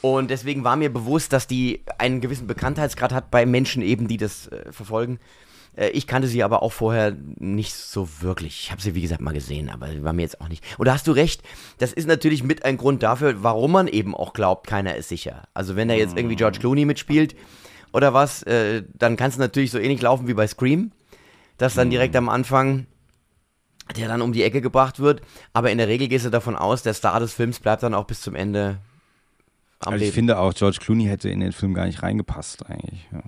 Und deswegen war mir bewusst, dass die einen gewissen Bekanntheitsgrad hat bei Menschen eben, die das äh, verfolgen. Äh, ich kannte sie aber auch vorher nicht so wirklich. Ich habe sie, wie gesagt, mal gesehen, aber sie war mir jetzt auch nicht. Und da hast du recht, das ist natürlich mit ein Grund dafür, warum man eben auch glaubt, keiner ist sicher. Also wenn da jetzt irgendwie George Clooney mitspielt oder was, äh, dann kann es natürlich so ähnlich laufen wie bei Scream, dass dann direkt am Anfang der dann um die Ecke gebracht wird. Aber in der Regel gehst du davon aus, der Star des Films bleibt dann auch bis zum Ende am Also ich Leben. finde auch, George Clooney hätte in den Film gar nicht reingepasst eigentlich. Ja.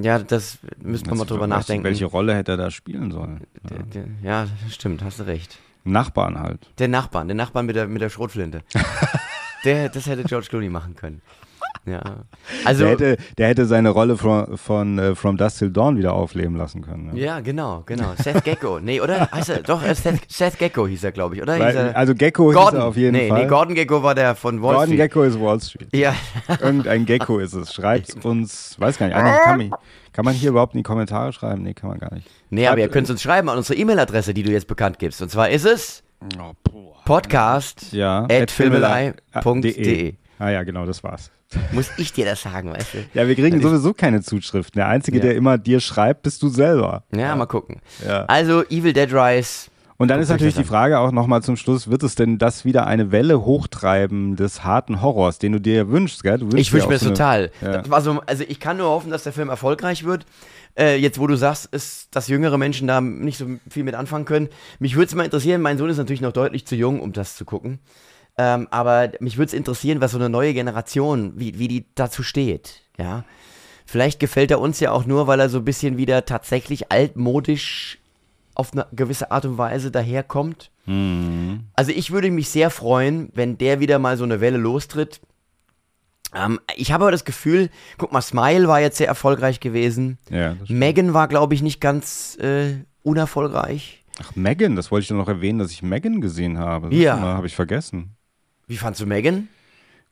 Ja, das müsste man mal drüber nachdenken. Welche Rolle hätte er da spielen sollen? Der, der, ja, stimmt, hast du recht. Nachbarn halt. Der Nachbarn, der Nachbarn mit der, mit der Schrotflinte. der, das hätte George Clooney machen können. Ja. Also, der, hätte, der hätte seine Rolle von, von äh, From Dust Till Dawn wieder aufleben lassen können. Ja. ja, genau, genau. Seth Gecko. Nee, oder? Heißt er, doch, äh, Seth, Seth Gecko hieß er, glaube ich, oder? Hieß Weil, er, also Gecko Gordon. ist er auf jeden nee, Fall. Nee, Gordon Gecko war der von Wall Gordon Street. Gecko ist Wall Street. Ja, Irgendein Gecko ist es. Schreibt uns, weiß gar nicht, kann, man, kann man hier überhaupt in die Kommentare schreiben? Nee, kann man gar nicht. nee, aber ihr könnt uns schreiben an unsere E-Mail-Adresse, die du jetzt bekannt gibst. Und zwar ist es Oh, podcast Ja, at filmelei.de. Ah ja, genau, das war's. Muss ich dir das sagen, weißt du? Ja, wir kriegen ist- sowieso keine Zuschriften. Der Einzige, Ja. der immer dir schreibt, bist du selber. Ja, mal gucken. Ja. Also, Evil Dead Rise. Und dann ist Guckt euch natürlich die Frage auch nochmal zum Schluss, wird es denn das wieder eine Welle hochtreiben des harten Horrors, den du dir ja wünschst, gell? Wünschst Ich wünsche mir das so total. Ja. Das war so, also ich kann nur hoffen, dass der Film erfolgreich wird. Äh, jetzt, wo du sagst, ist, dass jüngere Menschen da nicht so viel mit anfangen können. Mich würde es mal interessieren, mein Sohn ist natürlich noch deutlich zu jung, um das zu gucken. Ähm, aber mich würde es interessieren, was so eine neue Generation, wie, wie die dazu steht. Ja. Vielleicht gefällt er uns ja auch nur, weil er so ein bisschen wieder tatsächlich altmodisch auf eine gewisse Art und Weise daherkommt. Also ich würde mich sehr freuen, wenn der wieder mal so eine Welle lostritt. Ähm, ich habe aber das Gefühl, guck mal, Smile war jetzt sehr erfolgreich gewesen. Ja, das. Megan war, glaube ich, nicht ganz äh, unerfolgreich. Ach, Megan, das wollte ich doch noch erwähnen, dass ich Megan gesehen habe. Ja. Habe ich vergessen. Wie fandst du Megan?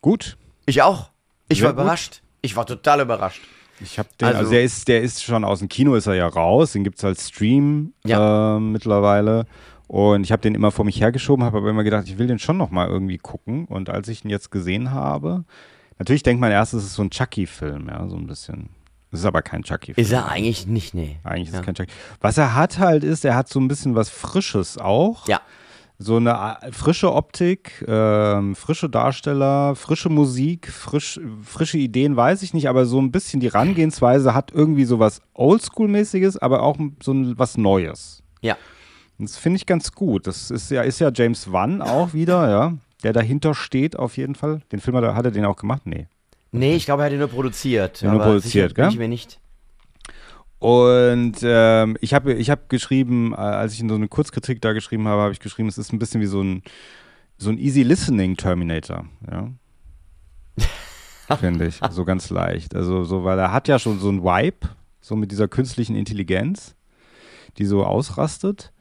Gut. Ich auch. Ich Sehr war gut. überrascht. Ich war total überrascht. Ich habe den, also, Also- der ist, der ist schon aus dem Kino, ist er ja raus. Den gibt es als Stream Ja. äh, mittlerweile. Und ich habe den immer vor mich hergeschoben, habe aber immer gedacht, ich will den schon noch mal irgendwie gucken. Und als ich ihn jetzt gesehen habe, natürlich denkt man erst, es ist so ein Chucky-Film, ja, so ein bisschen. Es ist aber kein Chucky-Film. Ist er eigentlich nicht, nee. Eigentlich ist ja. es kein Chucky. Was er hat halt ist, er hat so ein bisschen was Frisches auch. Ja. So eine frische Optik, ähm, frische Darsteller, frische Musik, frisch, frische Ideen, weiß ich nicht, aber so ein bisschen die Herangehensweise hat irgendwie so was Oldschool-mäßiges, aber auch so ein, was Neues. Ja. Das finde ich ganz gut. Das ist ja, ist ja James Wan auch wieder, ja, der dahinter steht auf jeden Fall. Den Film hat er, hat er den auch gemacht? Nee. Nee, ich glaube, er hat ihn nur produziert. Ja, nur produziert, sicher gell? Ich mir nicht. Und ähm, ich habe ich hab geschrieben, äh, als ich in so eine Kurzkritik da geschrieben habe, habe ich geschrieben, es ist ein bisschen wie so ein, so ein Easy Listening Terminator, ja. Finde ich, so ganz leicht. Also so, weil er hat ja schon so ein Vibe, so mit dieser künstlichen Intelligenz, die so ausrastet.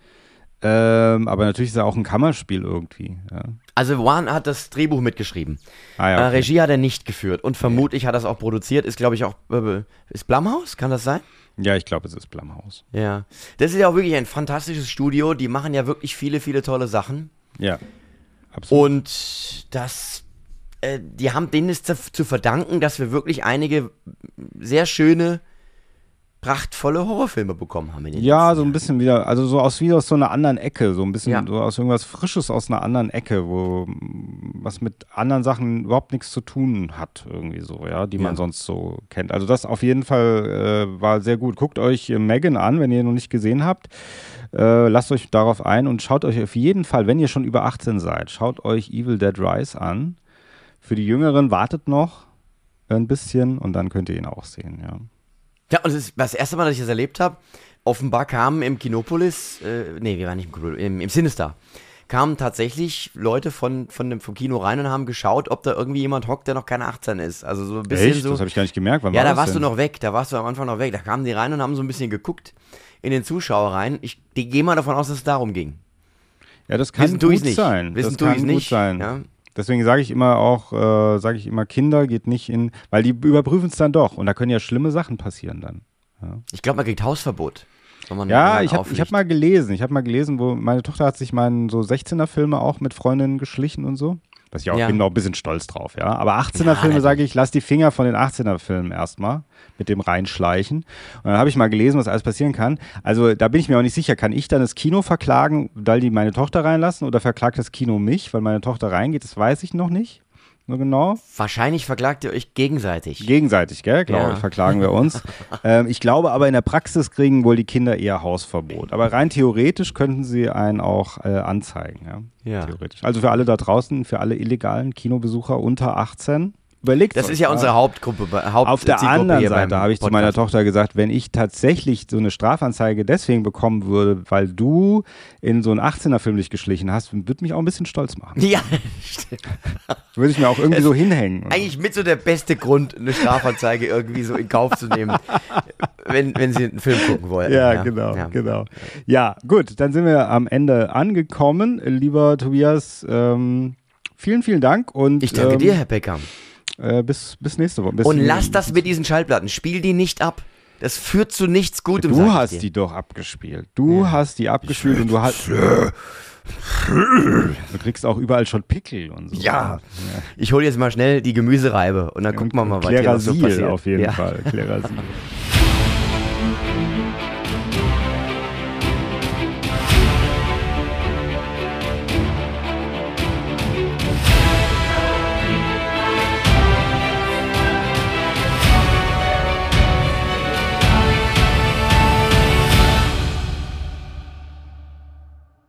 Ähm, aber natürlich ist er auch ein Kammerspiel irgendwie. Ja. Also Juan hat das Drehbuch mitgeschrieben. Ah, ja, Äh, okay. Regie hat er nicht geführt und vermutlich hat er es auch produziert. Ist, glaube ich, auch. Äh, ist Blumhaus? Kann das sein? Ja, ich glaube, es ist Blumhaus. Ja. Das ist ja auch wirklich ein fantastisches Studio. Die machen ja wirklich viele, viele tolle Sachen. Ja, absolut. Und das. Äh, die haben denen ist zu, zu verdanken, dass wir wirklich einige sehr schöne, prachtvolle Horrorfilme bekommen haben. Ja, so ein bisschen wieder, also so aus wieder aus so einer anderen Ecke, so ein bisschen Ja. so aus irgendwas Frisches aus einer anderen Ecke, wo was mit anderen Sachen überhaupt nichts zu tun hat, irgendwie so, ja, die man Ja. sonst so kennt. Also das auf jeden Fall äh, war sehr gut. Guckt euch äh, Megan an, wenn ihr ihn noch nicht gesehen habt. Äh, lasst euch darauf ein und schaut euch auf jeden Fall, wenn ihr schon über 18 seid, schaut euch Evil Dead Rise an. Für die Jüngeren wartet noch ein bisschen und dann könnt ihr ihn auch sehen, ja. Ja, und das ist das erste Mal, dass ich das erlebt habe. Offenbar kamen im Kinopolis, äh, nee, wir waren nicht im Kinopolis, im, im Sinister, kamen tatsächlich Leute von, von dem, vom Kino rein und haben geschaut, ob da irgendwie jemand hockt, der noch keine 18 ist. Also so ein bisschen Echt? so. Das habe ich gar nicht gemerkt. Wann ja, war da warst denn? du noch weg, da warst du am Anfang noch weg. Da kamen die rein und haben so ein bisschen geguckt in den Zuschauer rein. Ich die gehe mal davon aus, dass es darum ging. Ja, das kann Wissen gut nicht. sein. Wissen das kann ich's gut nicht. sein. Ja. Deswegen sage ich immer auch, äh, sage ich immer, Kinder geht nicht in, weil die überprüfen es dann doch und da können ja schlimme Sachen passieren dann. Ich glaube, man kriegt Hausverbot. Ja, ich habe hab mal gelesen, ich habe mal gelesen, wo meine Tochter hat sich meinen so 16er Filme auch mit Freundinnen geschlichen und so. Was ich auch Ja. bin auch ein bisschen stolz drauf, ja. Aber 18er Ja, sage ich, lass die Finger von den 18er Filmen erstmal mit dem reinschleichen. Und dann habe ich mal gelesen, was alles passieren kann. Also da bin ich mir auch nicht sicher, kann ich dann das Kino verklagen, weil die meine Tochter reinlassen oder verklagt das Kino mich, weil meine Tochter reingeht? Das weiß ich noch nicht. Genau. Wahrscheinlich verklagt ihr euch gegenseitig. Gegenseitig, gell, glaube Ja. ich, verklagen wir uns. ähm, ich glaube aber in der Praxis kriegen wohl die Kinder eher Hausverbot. Aber rein theoretisch könnten sie einen auch äh, anzeigen. Ja? Ja. Theoretisch. Also für alle da draußen, für alle illegalen Kinobesucher unter 18, überlegt das ist ja unsere Hauptgruppe. Haupt Auf der Zielgruppe anderen Seite habe ich zu meiner Podcast. Tochter gesagt, wenn ich tatsächlich so eine Strafanzeige deswegen bekommen würde, weil du in so einen 18er-Film dich geschlichen hast, würde mich auch ein bisschen stolz machen. Ja, stimmt. Würde ich mir auch irgendwie so hinhängen. eigentlich mit so der beste Grund, eine Strafanzeige irgendwie so in Kauf zu nehmen, wenn, wenn sie einen Film gucken wollen. Ja, genau, Ja. genau. Ja, gut, dann sind wir am Ende angekommen. Lieber Tobias, ähm, vielen, vielen Dank und Ich danke ähm, dir, Herr Becker. Äh, bis, bis nächste Woche. Bis Und lass das mit diesen Schallplatten. Spiel die nicht ab. Das führt zu nichts Gutem. Du ich hast die doch abgespielt. Du hast die abgespielt und du hast. Du kriegst auch überall schon Pickel und so. Ja. Ich hole jetzt mal schnell die Gemüsereibe und dann gucken wir mal, was hier noch so passiert. auf jeden ja. Fall. Klerasil.